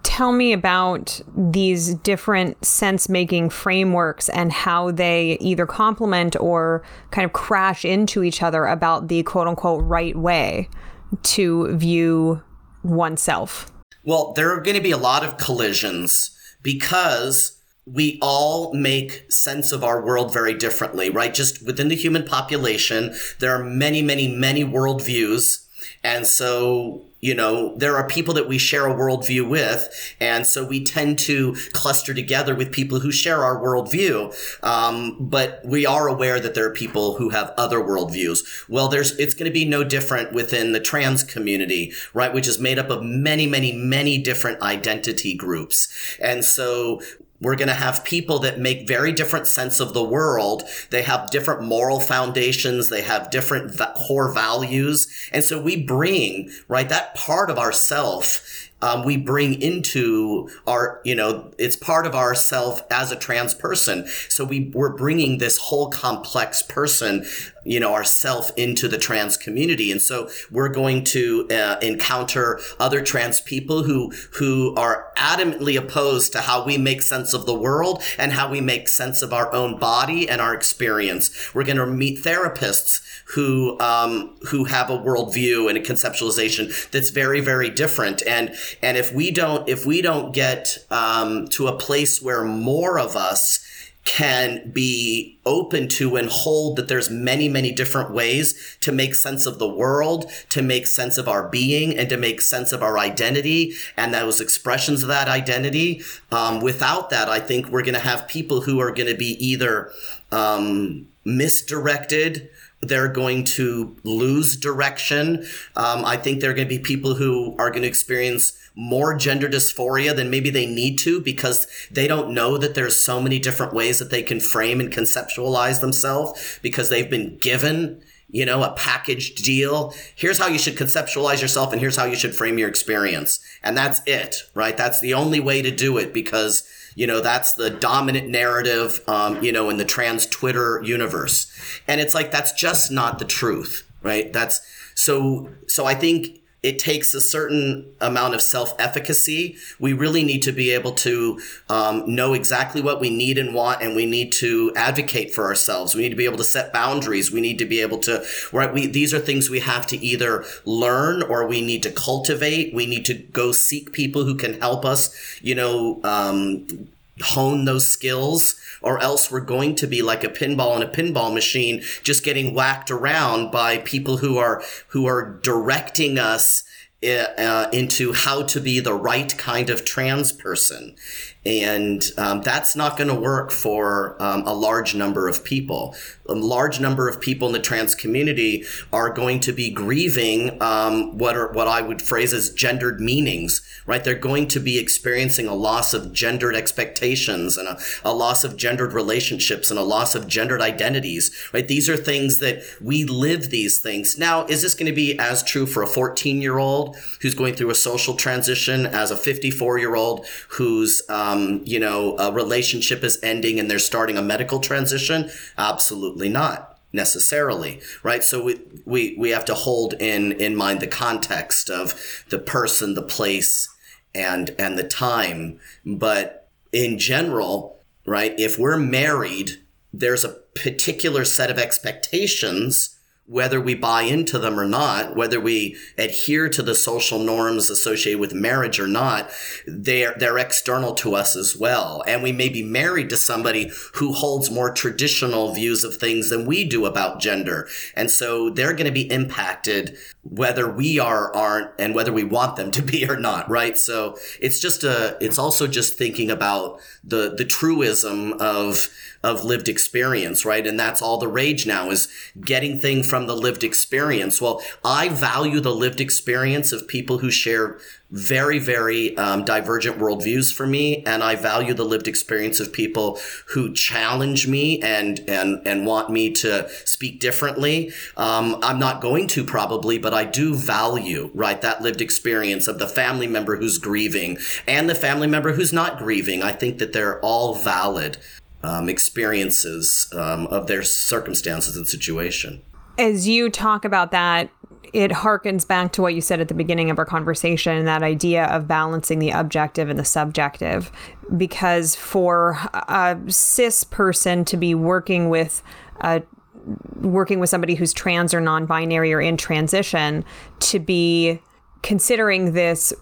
tell me about these different sense making frameworks and how they either complement or kind of crash into each other about the quote unquote right way to view oneself. Well, there are going to be a lot of collisions because we all make sense of our world very differently, right? Just within the human population, there are many, many, many worldviews. And so you know, there are people that we share a worldview with, and so we tend to cluster together with people who share our worldview. Um, but we are aware that there are people who have other worldviews. Well, there's it's going to be no different within the trans community, right? Which is made up of many, many, many different identity groups, and so we're going to have people that make very different sense of the world. They have different moral foundations. They have different core values. And so we bring, right, that part of ourself um, we bring into our, you know, it's part of ourself as a trans person. So we, we're bringing this whole complex person you know ourself into the trans community. And so we're going to uh, encounter other trans people who who are adamantly opposed to how we make sense of the world and how we make sense of our own body and our experience. We're going to meet therapists who um, who have a worldview and a conceptualization that's very very different. And and if we don't if we don't get um, to a place where more of us can be open to and hold that there's many many different ways to make sense of the world to make sense of our being and to make sense of our identity and those expressions of that identity um, without that i think we're going to have people who are going to be either um, misdirected they're going to lose direction. Um, I think there are going to be people who are going to experience more gender dysphoria than maybe they need to because they don't know that there's so many different ways that they can frame and conceptualize themselves because they've been given you know, a packaged deal. Here's how you should conceptualize yourself and here's how you should frame your experience. And that's it, right? That's the only way to do it because you know, that's the dominant narrative, um, you know, in the trans Twitter universe. And it's like, that's just not the truth, right? That's so, so I think it takes a certain amount of self efficacy. We really need to be able to um, know exactly what we need and want, and we need to advocate for ourselves. We need to be able to set boundaries. We need to be able to, right? We, these are things we have to either learn or we need to cultivate. We need to go seek people who can help us, you know, um, hone those skills or else we're going to be like a pinball in a pinball machine just getting whacked around by people who are who are directing us uh, into how to be the right kind of trans person and um, that's not going to work for um, a large number of people. A large number of people in the trans community are going to be grieving um, what are what I would phrase as gendered meanings. Right? They're going to be experiencing a loss of gendered expectations and a, a loss of gendered relationships and a loss of gendered identities. Right? These are things that we live these things. Now, is this going to be as true for a 14 year old who's going through a social transition as a 54 year old who's um, you know, a relationship is ending and they're starting a medical transition? Absolutely not. necessarily right so we, we we have to hold in in mind the context of the person the place and and the time but in general right if we're married there's a particular set of expectations whether we buy into them or not, whether we adhere to the social norms associated with marriage or not, they're, they're external to us as well. And we may be married to somebody who holds more traditional views of things than we do about gender. And so they're going to be impacted whether we are, aren't, and whether we want them to be or not, right? So it's just a, it's also just thinking about the, the truism of, of lived experience, right? And that's all the rage now is getting things from the lived experience. Well, I value the lived experience of people who share very, very um, divergent worldviews for me, and I value the lived experience of people who challenge me and and and want me to speak differently. Um, I'm not going to probably, but I do value right that lived experience of the family member who's grieving and the family member who's not grieving. I think that they're all valid um, experiences um, of their circumstances and situation. As you talk about that, it harkens back to what you said at the beginning of our conversation that idea of balancing the objective and the subjective. Because for a cis person to be working with a working with somebody who's trans or non-binary or in transition to be considering this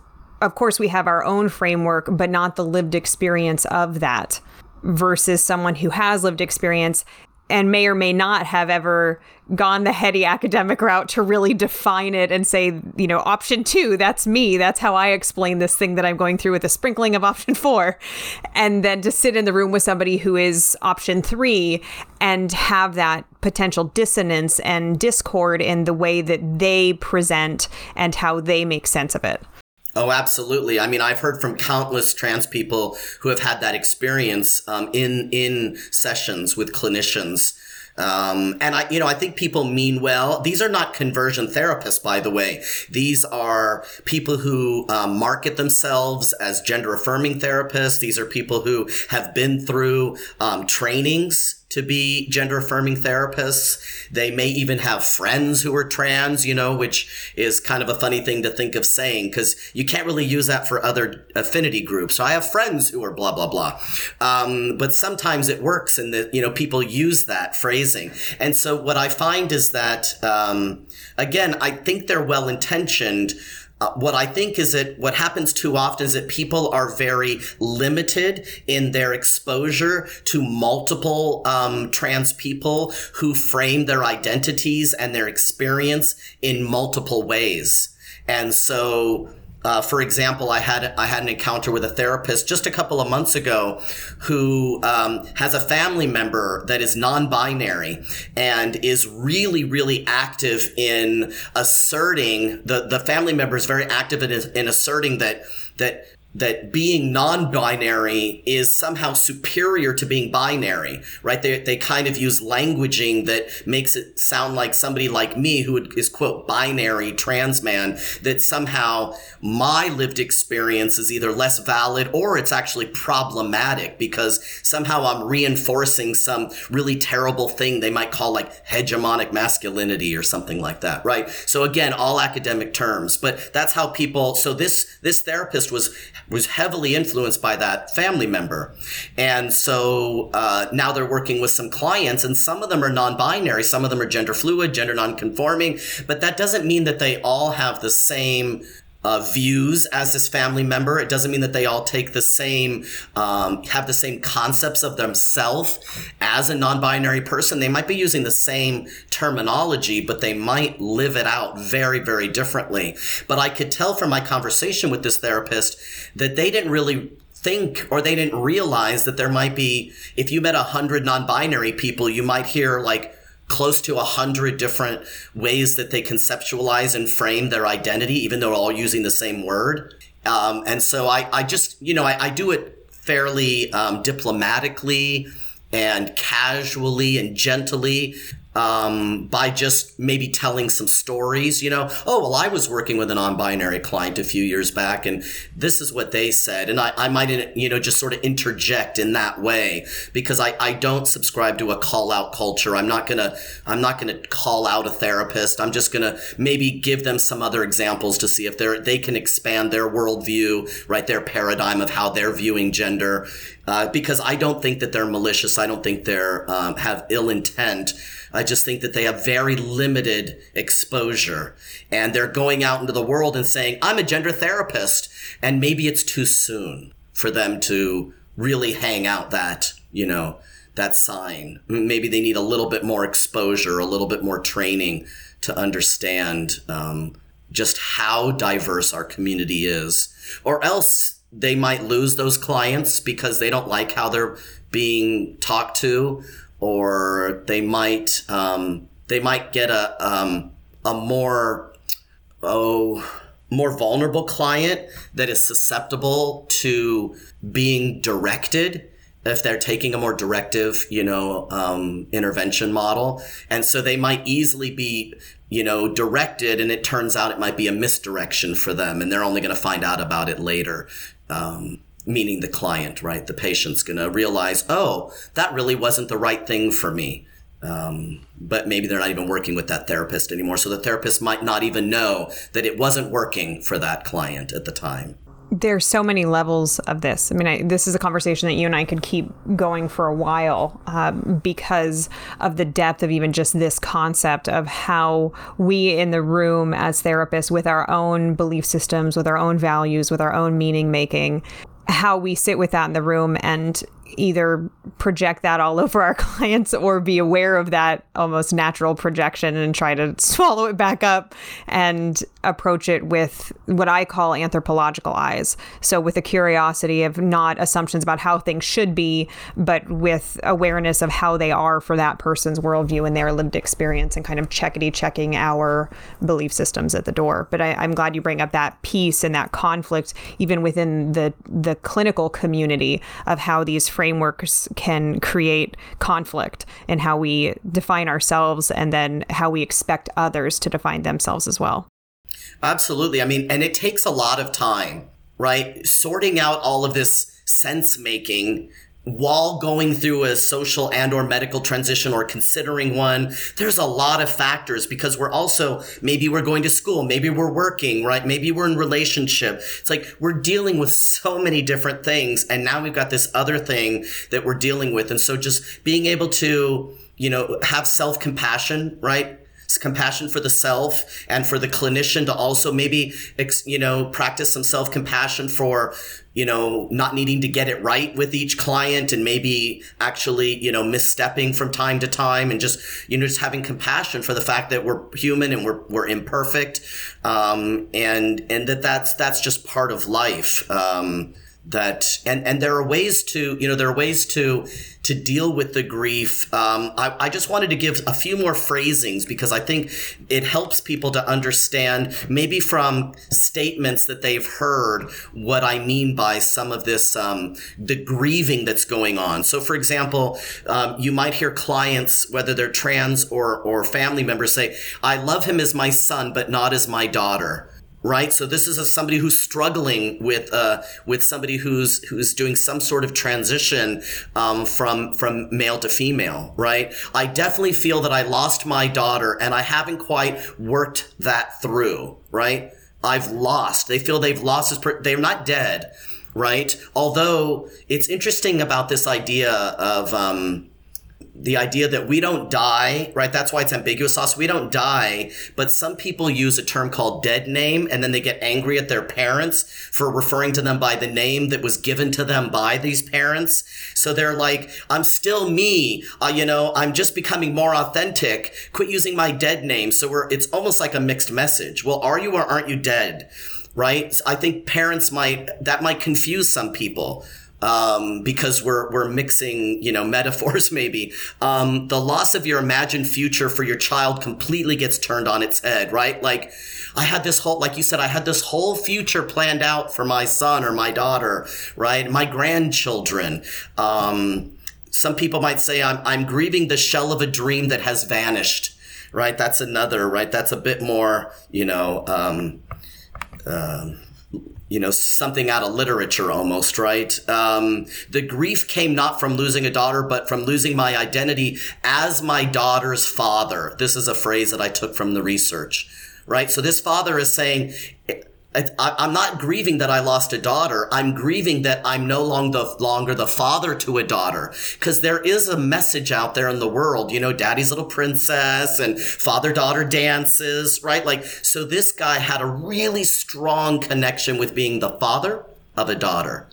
of course we have our own framework but not the lived experience of that versus someone who has lived experience and may or may not have ever gone the heady academic route to really define it and say, you know, option two, that's me. That's how I explain this thing that I'm going through with a sprinkling of option four. And then to sit in the room with somebody who is option three and have that potential dissonance and discord in the way that they present and how they make sense of it. Oh, absolutely. I mean, I've heard from countless trans people who have had that experience um, in in sessions with clinicians. Um, and I, you know, I think people mean well. These are not conversion therapists, by the way. These are people who um, market themselves as gender affirming therapists. These are people who have been through um, trainings to be gender affirming therapists. They may even have friends who are trans, you know, which is kind of a funny thing to think of saying because you can't really use that for other affinity groups. So I have friends who are blah, blah, blah. Um, but sometimes it works and that, you know, people use that phrasing. And so what I find is that, um, again, I think they're well intentioned uh, what I think is that what happens too often is that people are very limited in their exposure to multiple um, trans people who frame their identities and their experience in multiple ways. And so uh, for example, I had I had an encounter with a therapist just a couple of months ago, who um, has a family member that is non-binary and is really really active in asserting the the family member is very active in, in asserting that that that being non-binary is somehow superior to being binary, right? They, they kind of use languaging that makes it sound like somebody like me who is quote binary trans man that somehow my lived experience is either less valid or it's actually problematic because somehow I'm reinforcing some really terrible thing they might call like hegemonic masculinity or something like that, right? So again, all academic terms, but that's how people, so this, this therapist was was heavily influenced by that family member. And so uh, now they're working with some clients, and some of them are non binary, some of them are gender fluid, gender non conforming, but that doesn't mean that they all have the same uh, views as this family member. It doesn't mean that they all take the same, um, have the same concepts of themselves as a non-binary person. They might be using the same terminology, but they might live it out very, very differently. But I could tell from my conversation with this therapist that they didn't really think or they didn't realize that there might be, if you met a hundred non-binary people, you might hear like, close to a hundred different ways that they conceptualize and frame their identity, even though they're all using the same word. Um, and so I, I just, you know, I, I do it fairly um, diplomatically and casually and gently. Um, by just maybe telling some stories, you know, oh, well, I was working with a non binary client a few years back, and this is what they said. And I, I might, you know, just sort of interject in that way because I, I don't subscribe to a call out culture. I'm not going to, I'm not going to call out a therapist. I'm just going to maybe give them some other examples to see if they're, they can expand their worldview, right? Their paradigm of how they're viewing gender. Uh, because I don't think that they're malicious. I don't think they're, um, have ill intent. I just think that they have very limited exposure and they're going out into the world and saying, I'm a gender therapist. And maybe it's too soon for them to really hang out that, you know, that sign. Maybe they need a little bit more exposure, a little bit more training to understand um, just how diverse our community is. Or else they might lose those clients because they don't like how they're being talked to or they might um, they might get a um, a more oh more vulnerable client that is susceptible to being directed if they're taking a more directive, you know, um, intervention model. And so they might easily be, you know, directed and it turns out it might be a misdirection for them and they're only going to find out about it later. Um, meaning the client, right? The patient's going to realize, oh, that really wasn't the right thing for me. Um, but maybe they're not even working with that therapist anymore. So the therapist might not even know that it wasn't working for that client at the time. There's so many levels of this. I mean, I, this is a conversation that you and I could keep going for a while um, because of the depth of even just this concept of how we in the room as therapists, with our own belief systems, with our own values, with our own meaning making, how we sit with that in the room and either project that all over our clients or be aware of that almost natural projection and try to swallow it back up and approach it with what I call anthropological eyes. So, with a curiosity of not assumptions about how things should be, but with awareness of how they are for that person's worldview and their lived experience and kind of checkity checking our belief systems at the door. But I, am glad you bring up that piece and that conflict, even within the, the clinical community of how these frameworks can create conflict and how we define ourselves and then how we expect others to define themselves as well. Absolutely. I mean, and it takes a lot of time, right? Sorting out all of this sense making while going through a social and or medical transition or considering one there's a lot of factors because we're also maybe we're going to school maybe we're working right maybe we're in relationship it's like we're dealing with so many different things and now we've got this other thing that we're dealing with and so just being able to you know have self-compassion right compassion for the self and for the clinician to also maybe you know practice some self-compassion for you know not needing to get it right with each client and maybe actually you know misstepping from time to time and just you know just having compassion for the fact that we're human and we're we're imperfect um, and and that that's that's just part of life um, that and and there are ways to you know there are ways to to deal with the grief. Um, I, I just wanted to give a few more phrasings because i think it helps people to understand maybe from statements that they've heard what i mean by some of this um, the grieving that's going on. So for example um, you might hear clients whether they're trans or or family members say i love him as my son but not as my daughter right? So this is a, somebody who's struggling with uh, with somebody who's who's doing some sort of transition um, from from male to female right? I definitely feel that i lost my daughter and i haven't quite worked that through right? I've lost. They feel they've lost this per- they're not dead right? Although it's interesting about this idea of um, the idea that we don't die, right? That's why it's ambiguous sauce. We don't die, but some people use a term called dead name and then they get angry at their parents for referring to them by the name that was given to them by these parents. So they're like, I'm still me. Uh, you know, I'm just becoming more authentic. Quit using my dead name. So we're, it's almost like a mixed message. Well, are you or aren't you dead? Right? I think parents might, that might confuse some people um, because we're we're mixing you know metaphors maybe. Um, the loss of your imagined future for your child completely gets turned on its head right? Like I had this whole like you said I had this whole future planned out for my son or my daughter right? My grandchildren. Um, some people might say I'm, I'm grieving the shell of a dream that has vanished right? That's another right? That's a bit more you know um, um, you know something out of literature almost right? Um, the grief came not from losing a daughter but from losing my identity as my daughter's father. This is a phrase that i took from the research right? So this father is saying I, am not grieving that I lost a daughter. I'm grieving that I'm no longer longer the father to a daughter. Because there is a message out there in the world, you know, daddy's little princess and father daughter dances, right? Like, so this guy had a really strong connection with being the father of a daughter.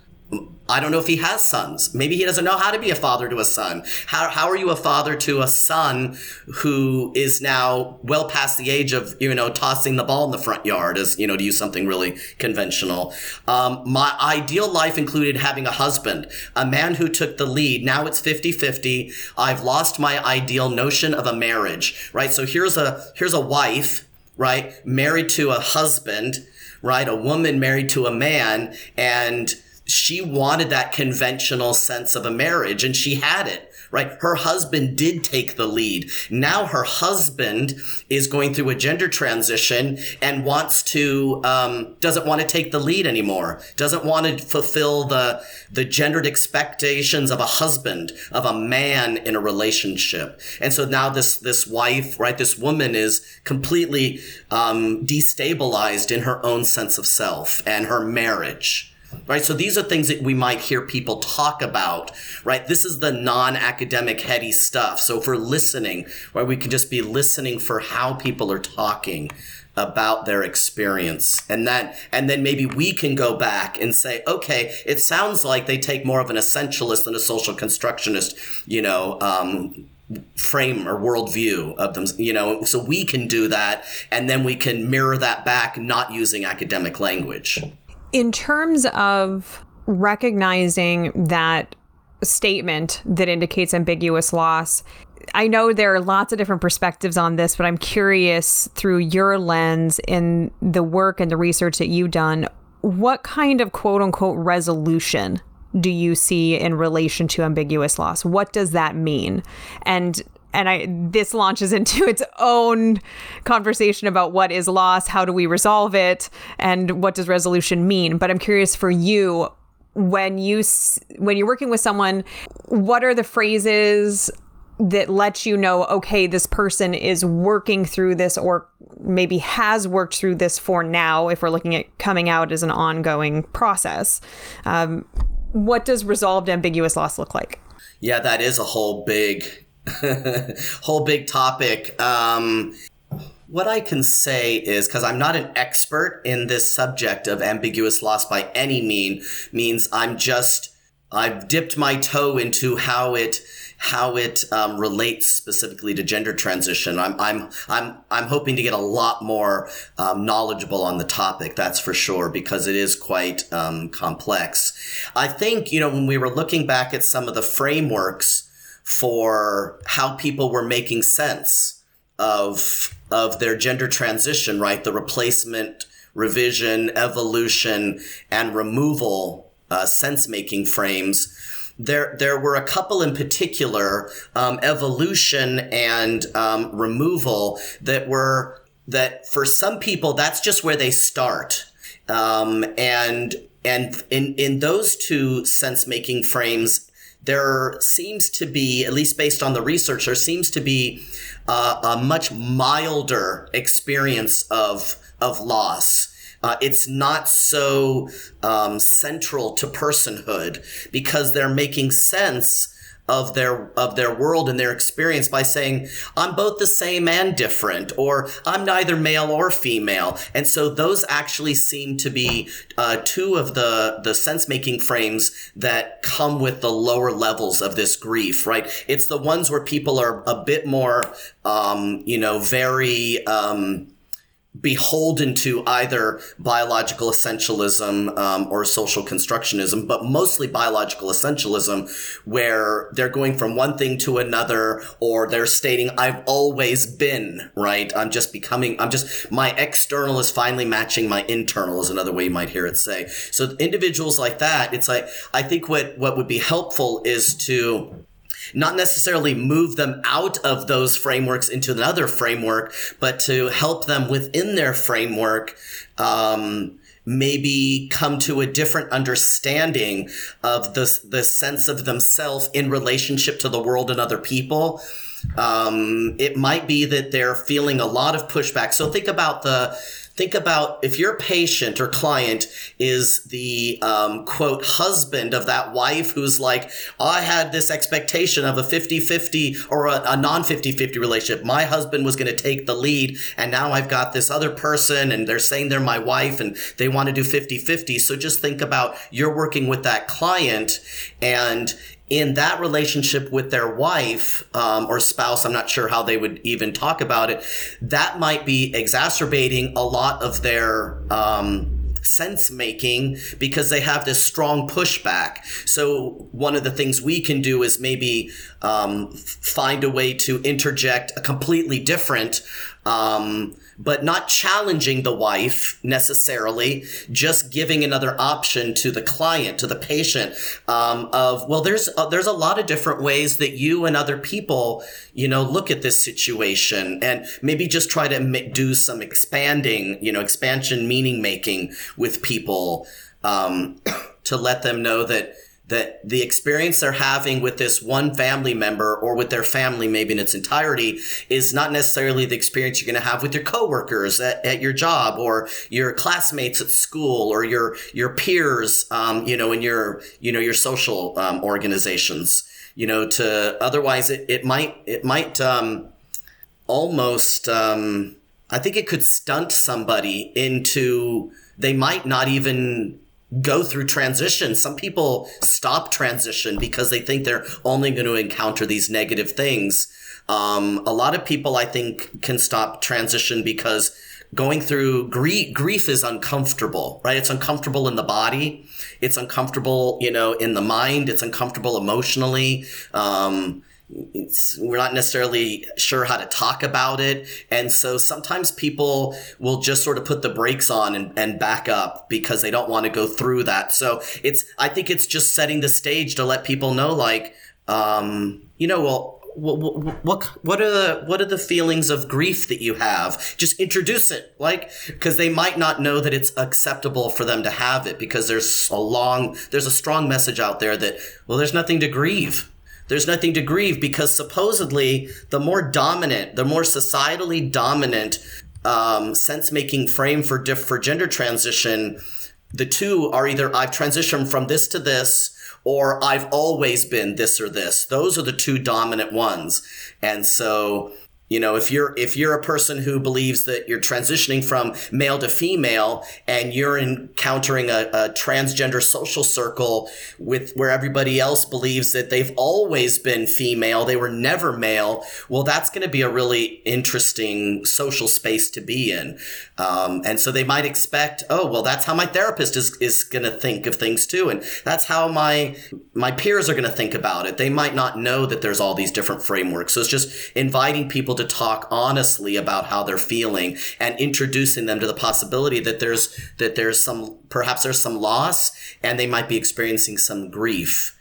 I don't know if he has sons. Maybe he doesn't know how to be a father to a son. How, how are you a father to a son who is now well past the age of, you know, tossing the ball in the front yard as, you know, to use something really conventional. Um, my ideal life included having a husband, a man who took the lead. Now it's 50 50. I've lost my ideal notion of a marriage, right? So here's a, here's a wife, right? Married to a husband, right? A woman married to a man and, she wanted that conventional sense of a marriage and she had it right? Her husband did take the lead. Now her husband is going through a gender transition and wants to um, doesn't want to take the lead anymore doesn't want to fulfill the the gendered expectations of a husband of a man in a relationship. And so now this this wife right this woman is completely um, destabilized in her own sense of self and her marriage right? So these are things that we might hear people talk about, right? This is the non-academic heady stuff. So if we're listening, right, we can just be listening for how people are talking about their experience and that and then maybe we can go back and say okay it sounds like they take more of an essentialist than a social constructionist you know um, frame or worldview of them you know so we can do that and then we can mirror that back not using academic language in terms of recognizing that statement that indicates ambiguous loss, I know there are lots of different perspectives on this, but I'm curious through your lens in the work and the research that you've done, what kind of quote unquote resolution do you see in relation to ambiguous loss? What does that mean? And and I this launches into its own conversation about what is loss, how do we resolve it, and what does resolution mean. But I'm curious for you when you when you're working with someone, what are the phrases that let you know okay this person is working through this or maybe has worked through this for now if we're looking at coming out as an ongoing process um, what does resolved ambiguous loss look like yeah that is a whole big whole big topic. Um, what I can say is because I'm not an expert in this subject of ambiguous loss by any mean means I'm just I've dipped my toe into how it how it um, relates specifically to gender transition. I'm I'm I'm I'm hoping to get a lot more um, knowledgeable on the topic. That's for sure because it is quite um, complex. I think you know when we were looking back at some of the frameworks for how people were making sense of of their gender transition, right? The replacement, revision, evolution, and removal uh, sense making frames. There, there were a couple in particular, um, evolution and um, removal, that were that for some people that's just where they start, um, and and in in those two sense making frames, there seems to be, at least based on the research, there seems to be uh, a much milder experience of of loss. Uh, it's not so um, central to personhood because they're making sense of their of their world and their experience by saying I'm both the same and different or I'm neither male or female. And so those actually seem to be uh, two of the the sense making frames that come with the lower levels of this grief right? It's the ones where people are a bit more um, you know very um, beholden to either biological essentialism um, or social constructionism, but mostly biological essentialism, where they're going from one thing to another, or they're stating, I've always been, right? I'm just becoming, I'm just, my external is finally matching my internal, is another way you might hear it say. So individuals like that, it's like, I think what, what would be helpful is to not necessarily move them out of those frameworks into another framework, but to help them within their framework, um, maybe come to a different understanding of the, the sense of themselves in relationship to the world and other people. Um, it might be that they're feeling a lot of pushback. So think about the think about if your patient or client is the um, quote husband of that wife who's like i had this expectation of a 50-50 or a, a non 50-50 relationship. My husband was going to take the lead and now i've got this other person and they're saying they're my wife and they want to do 50-50 so just think about you're working with that client and in that relationship with their wife um, or spouse, I'm not sure how they would even talk about it, that might be exacerbating a lot of their um, sense making because they have this strong pushback. So, one of the things we can do is maybe um, find a way to interject a completely different um, but not challenging the wife necessarily, just giving another option to the client, to the patient, um, of well, there's uh, there's a lot of different ways that you and other people, you know, look at this situation, and maybe just try to do some expanding, you know, expansion meaning making with people um, to let them know that that the experience they're having with this one family member or with their family, maybe in its entirety, is not necessarily the experience you're going to have with your coworkers at, at your job or your classmates at school or your your peers, um, you know, in your you know your social um, organizations. You know, to otherwise it, it might it might um, almost um, I think it could stunt somebody into they might not even go through transition. Some people stop transition because they think they're only going to encounter these negative things. Um, a lot of people, I think, can stop transition because going through grief, grief is uncomfortable, right? It's uncomfortable in the body. It's uncomfortable, you know, in the mind. It's uncomfortable emotionally. Um, it's, we're not necessarily sure how to talk about it. And so sometimes people will just sort of put the brakes on and, and back up because they don't want to go through that. So it's, I think it's just setting the stage to let people know, like, um, you know, well, what, what what are the what are the feelings of grief that you have just introduce it like because they might not know that it's acceptable for them to have it because there's a long there's a strong message out there that well there's nothing to grieve there's nothing to grieve because supposedly the more dominant, the more societally dominant um, sense making frame for diff- for gender transition, the two are either I've transitioned from this to this or I've always been this or this. Those are the two dominant ones. And so you know, if you're if you're a person who believes that you're transitioning from male to female and you're encountering a, a, transgender social circle with where everybody else believes that they've always been female, they were never male, well, that's going to be a really interesting social space to be in. Um, and so they might expect, oh, well, that's how my therapist is is going to think of things too, and that's how my my peers are going to think about it. They might not know that there's all these different frameworks. So it's just inviting people to talk honestly about how they're feeling and introducing them to the possibility that there's that there's some perhaps there's some loss and they might be experiencing some grief.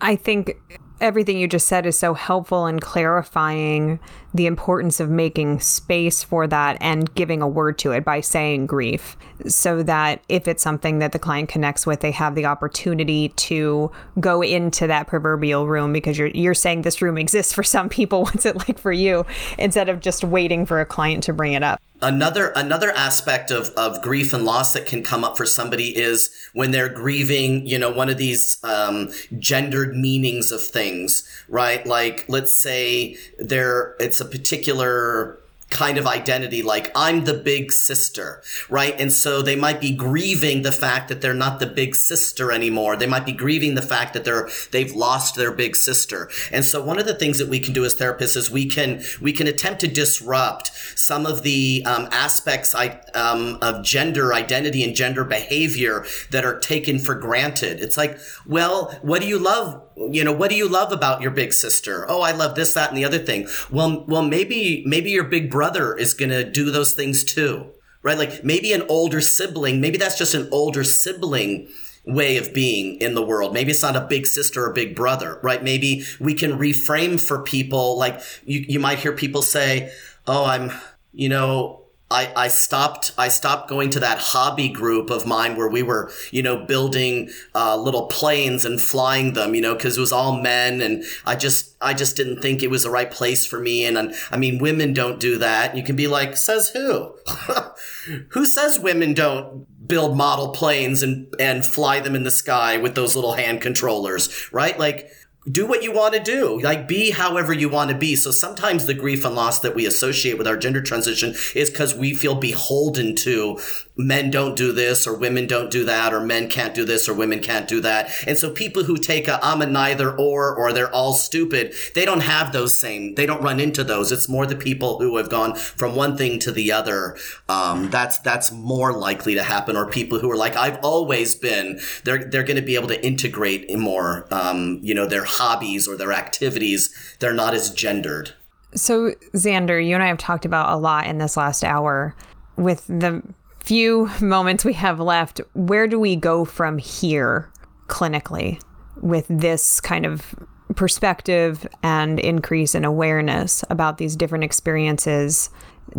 I think everything you just said is so helpful in clarifying the importance of making space for that and giving a word to it by saying grief so that if it's something that the client connects with they have the opportunity to go into that proverbial room because you're you're saying this room exists for some people. What's it like for you? Instead of just waiting for a client to bring it up. Another another aspect of, of grief and loss that can come up for somebody is when they're grieving you know one of these um, gendered meanings of things right like let's say there it's a particular kind of identity like I'm the big sister, right? And so they might be grieving the fact that they're not the big sister anymore. They might be grieving the fact that they're they've lost their big sister. And so one of the things that we can do as therapists is we can we can attempt to disrupt some of the um, aspects I, um, of gender identity and gender behavior that are taken for granted. It's like, well, what do you love you know, what do you love about your big sister? Oh, I love this, that, and the other thing. Well, well, maybe, maybe your big brother is going to do those things too, right? Like maybe an older sibling, maybe that's just an older sibling way of being in the world. Maybe it's not a big sister or big brother, right? Maybe we can reframe for people like you, you might hear people say, Oh, I'm, you know, I, I stopped I stopped going to that hobby group of mine where we were you know building uh, little planes and flying them you know because it was all men and I just I just didn't think it was the right place for me. And, and I mean women don't do that. You can be like says who? Who says women don't build model planes and and fly them in the sky with those little hand controllers right? Like do what you want to do. Like be however you want to be. So sometimes the grief and loss that we associate with our gender transition is because we feel beholden to men don't do this or women don't do that or men can't do this or women can't do that. And so people who take a i'm a neither or or they're all stupid they don't have those same they don't run into those. It's more the people who have gone from one thing to the other. Um, that's that's more likely to happen or people who are like i've always been they're they're going to be able to integrate more um, you know their hobbies or their activities. They're not as gendered. So xander you and i have talked about a lot in this last hour with the few moments we have left, where do we go from here clinically with this kind of perspective and increase in awareness about these different experiences,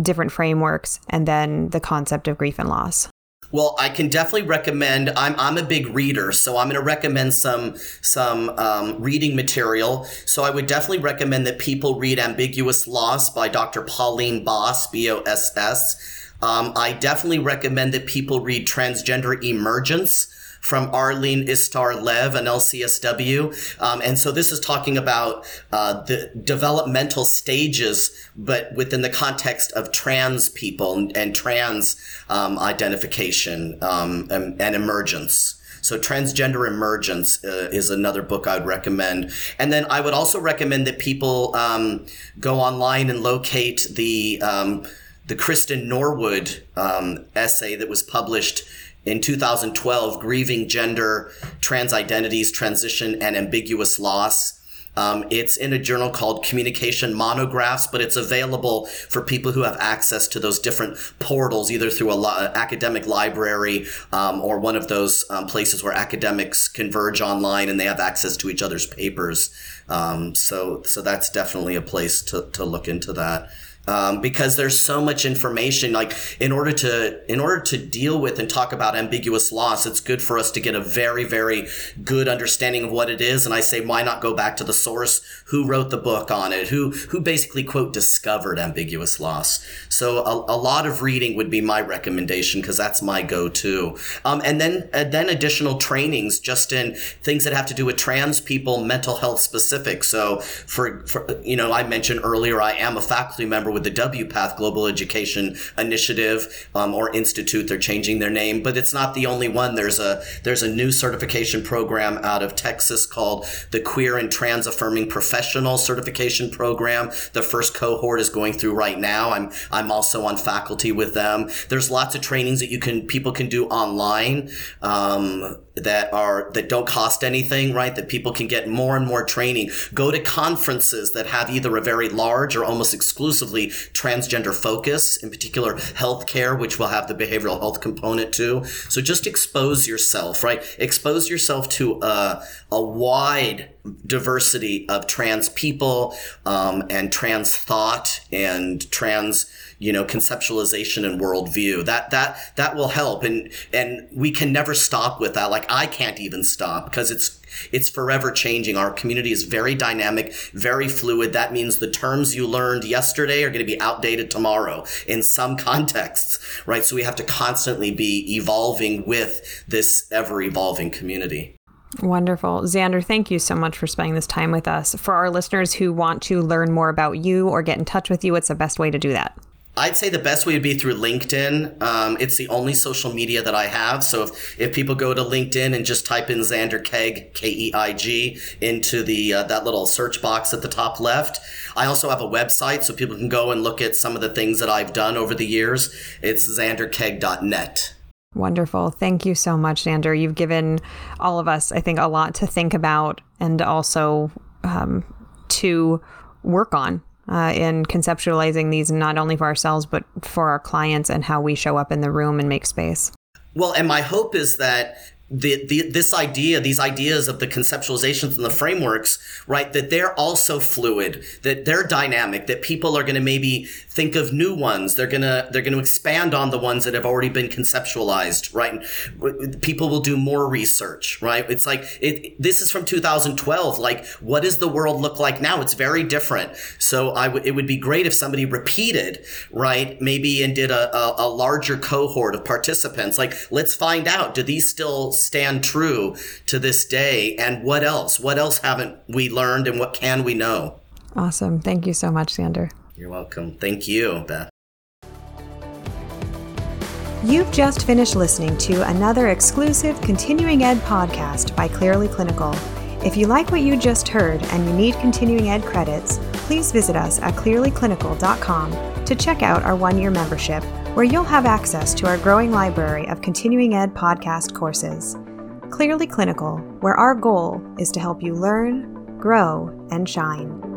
different frameworks, and then the concept of grief and loss? Well, I can definitely recommend. I'm I'm a big reader, so I'm going to recommend some some um, reading material. So I would definitely recommend that people read "Ambiguous Loss" by Dr. Pauline Boss, B O S S. Um, I definitely recommend that people read Transgender Emergence from Arlene Istar Lev and LCSW. Um, and so this is talking about uh, the developmental stages, but within the context of trans people and, and trans um, identification um, and, and, emergence. So Transgender Emergence uh, is another book I'd recommend. And then I would also recommend that people um, go online and locate the um, the Kristen Norwood um, essay that was published in 2012, Grieving Gender, Trans Identities, Transition, and Ambiguous Loss. Um, it's in a journal called Communication Monographs, but it's available for people who have access to those different portals, either through a lo- academic library um, or one of those um, places where academics converge online and they have access to each other's papers. Um, so, so that's definitely a place to, to look into that um, because there's so much information. Like in order to in order to deal with and talk about ambiguous loss, it's good for us to get a very very good understanding of what it is. And I say, why not go back to the source? Who wrote the book on it? Who who basically quote discovered ambiguous loss? So a, a lot of reading would be my recommendation because that's my go-to. Um, and then and then additional trainings just in things that have to do with trans people, mental health specific. So for, for you know, I mentioned earlier, I am a faculty member with the WPATH Global Education Initiative um, or Institute. They're changing their name, but it's not the only one. There's a there's a new certification program out of Texas called the Queer and Trans Affirming Professional Certification Program. The first cohort is going through right now. I'm I'm also on faculty with them. There's lots of trainings that you can people can do online. Um, that are that don't cost anything right that people can get more and more training go to conferences that have either a very large or almost exclusively transgender focus in particular healthcare which will have the behavioral health component too. So just expose yourself right? Expose yourself to a, a wide diversity of trans people um, and trans thought and trans you know conceptualization and worldview. That that that will help. And and we can never stop with that. Like i can't even stop because it's it's forever changing our community is very dynamic very fluid that means the terms you learned yesterday are going to be outdated tomorrow in some contexts right so we have to constantly be evolving with this ever evolving community Wonderful. Xander, thank you so much for spending this time with us. For our listeners who want to learn more about you or get in touch with you, what's the best way to do that? I'd say the best way would be through LinkedIn. Um, it's the only social media that I have. So if, if people go to LinkedIn and just type in Xander Keig, K E I G, into the uh, that little search box at the top left, I also have a website so people can go and look at some of the things that I've done over the years. It's xanderkeig.net. Wonderful. Thank you so much, Xander. You've given all of us, I think, a lot to think about and also um, to work on uh, in conceptualizing these not only for ourselves, but for our clients and how we show up in the room and make space. Well, and my hope is that the, the this idea, these ideas of the conceptualizations and the frameworks, right? That they're also fluid, that they're dynamic, that people are going to maybe think of new ones. They're gonna they're going to expand on the ones that have already been conceptualized, right? People will do more research, right? It's like it. This is from 2012. Like, what does the world look like now? It's very different. So I would it would be great if somebody repeated, right? Maybe and did a, a, a larger cohort of participants. Like, let's find out. Do these still stand true to this day? And what else? What else haven't we learned and what can we know? Awesome. Thank you so much, Xander. You're welcome. Thank you, Beth. You've just finished listening to another exclusive continuing ed podcast by Clearly Clinical. If you like what you just heard and you need continuing ed credits, please visit us at clearlyclinical.com to check out our one year membership where you'll have access to our growing library of continuing ed podcast courses. Clearly Clinical, where our goal is to help you learn, grow, and shine.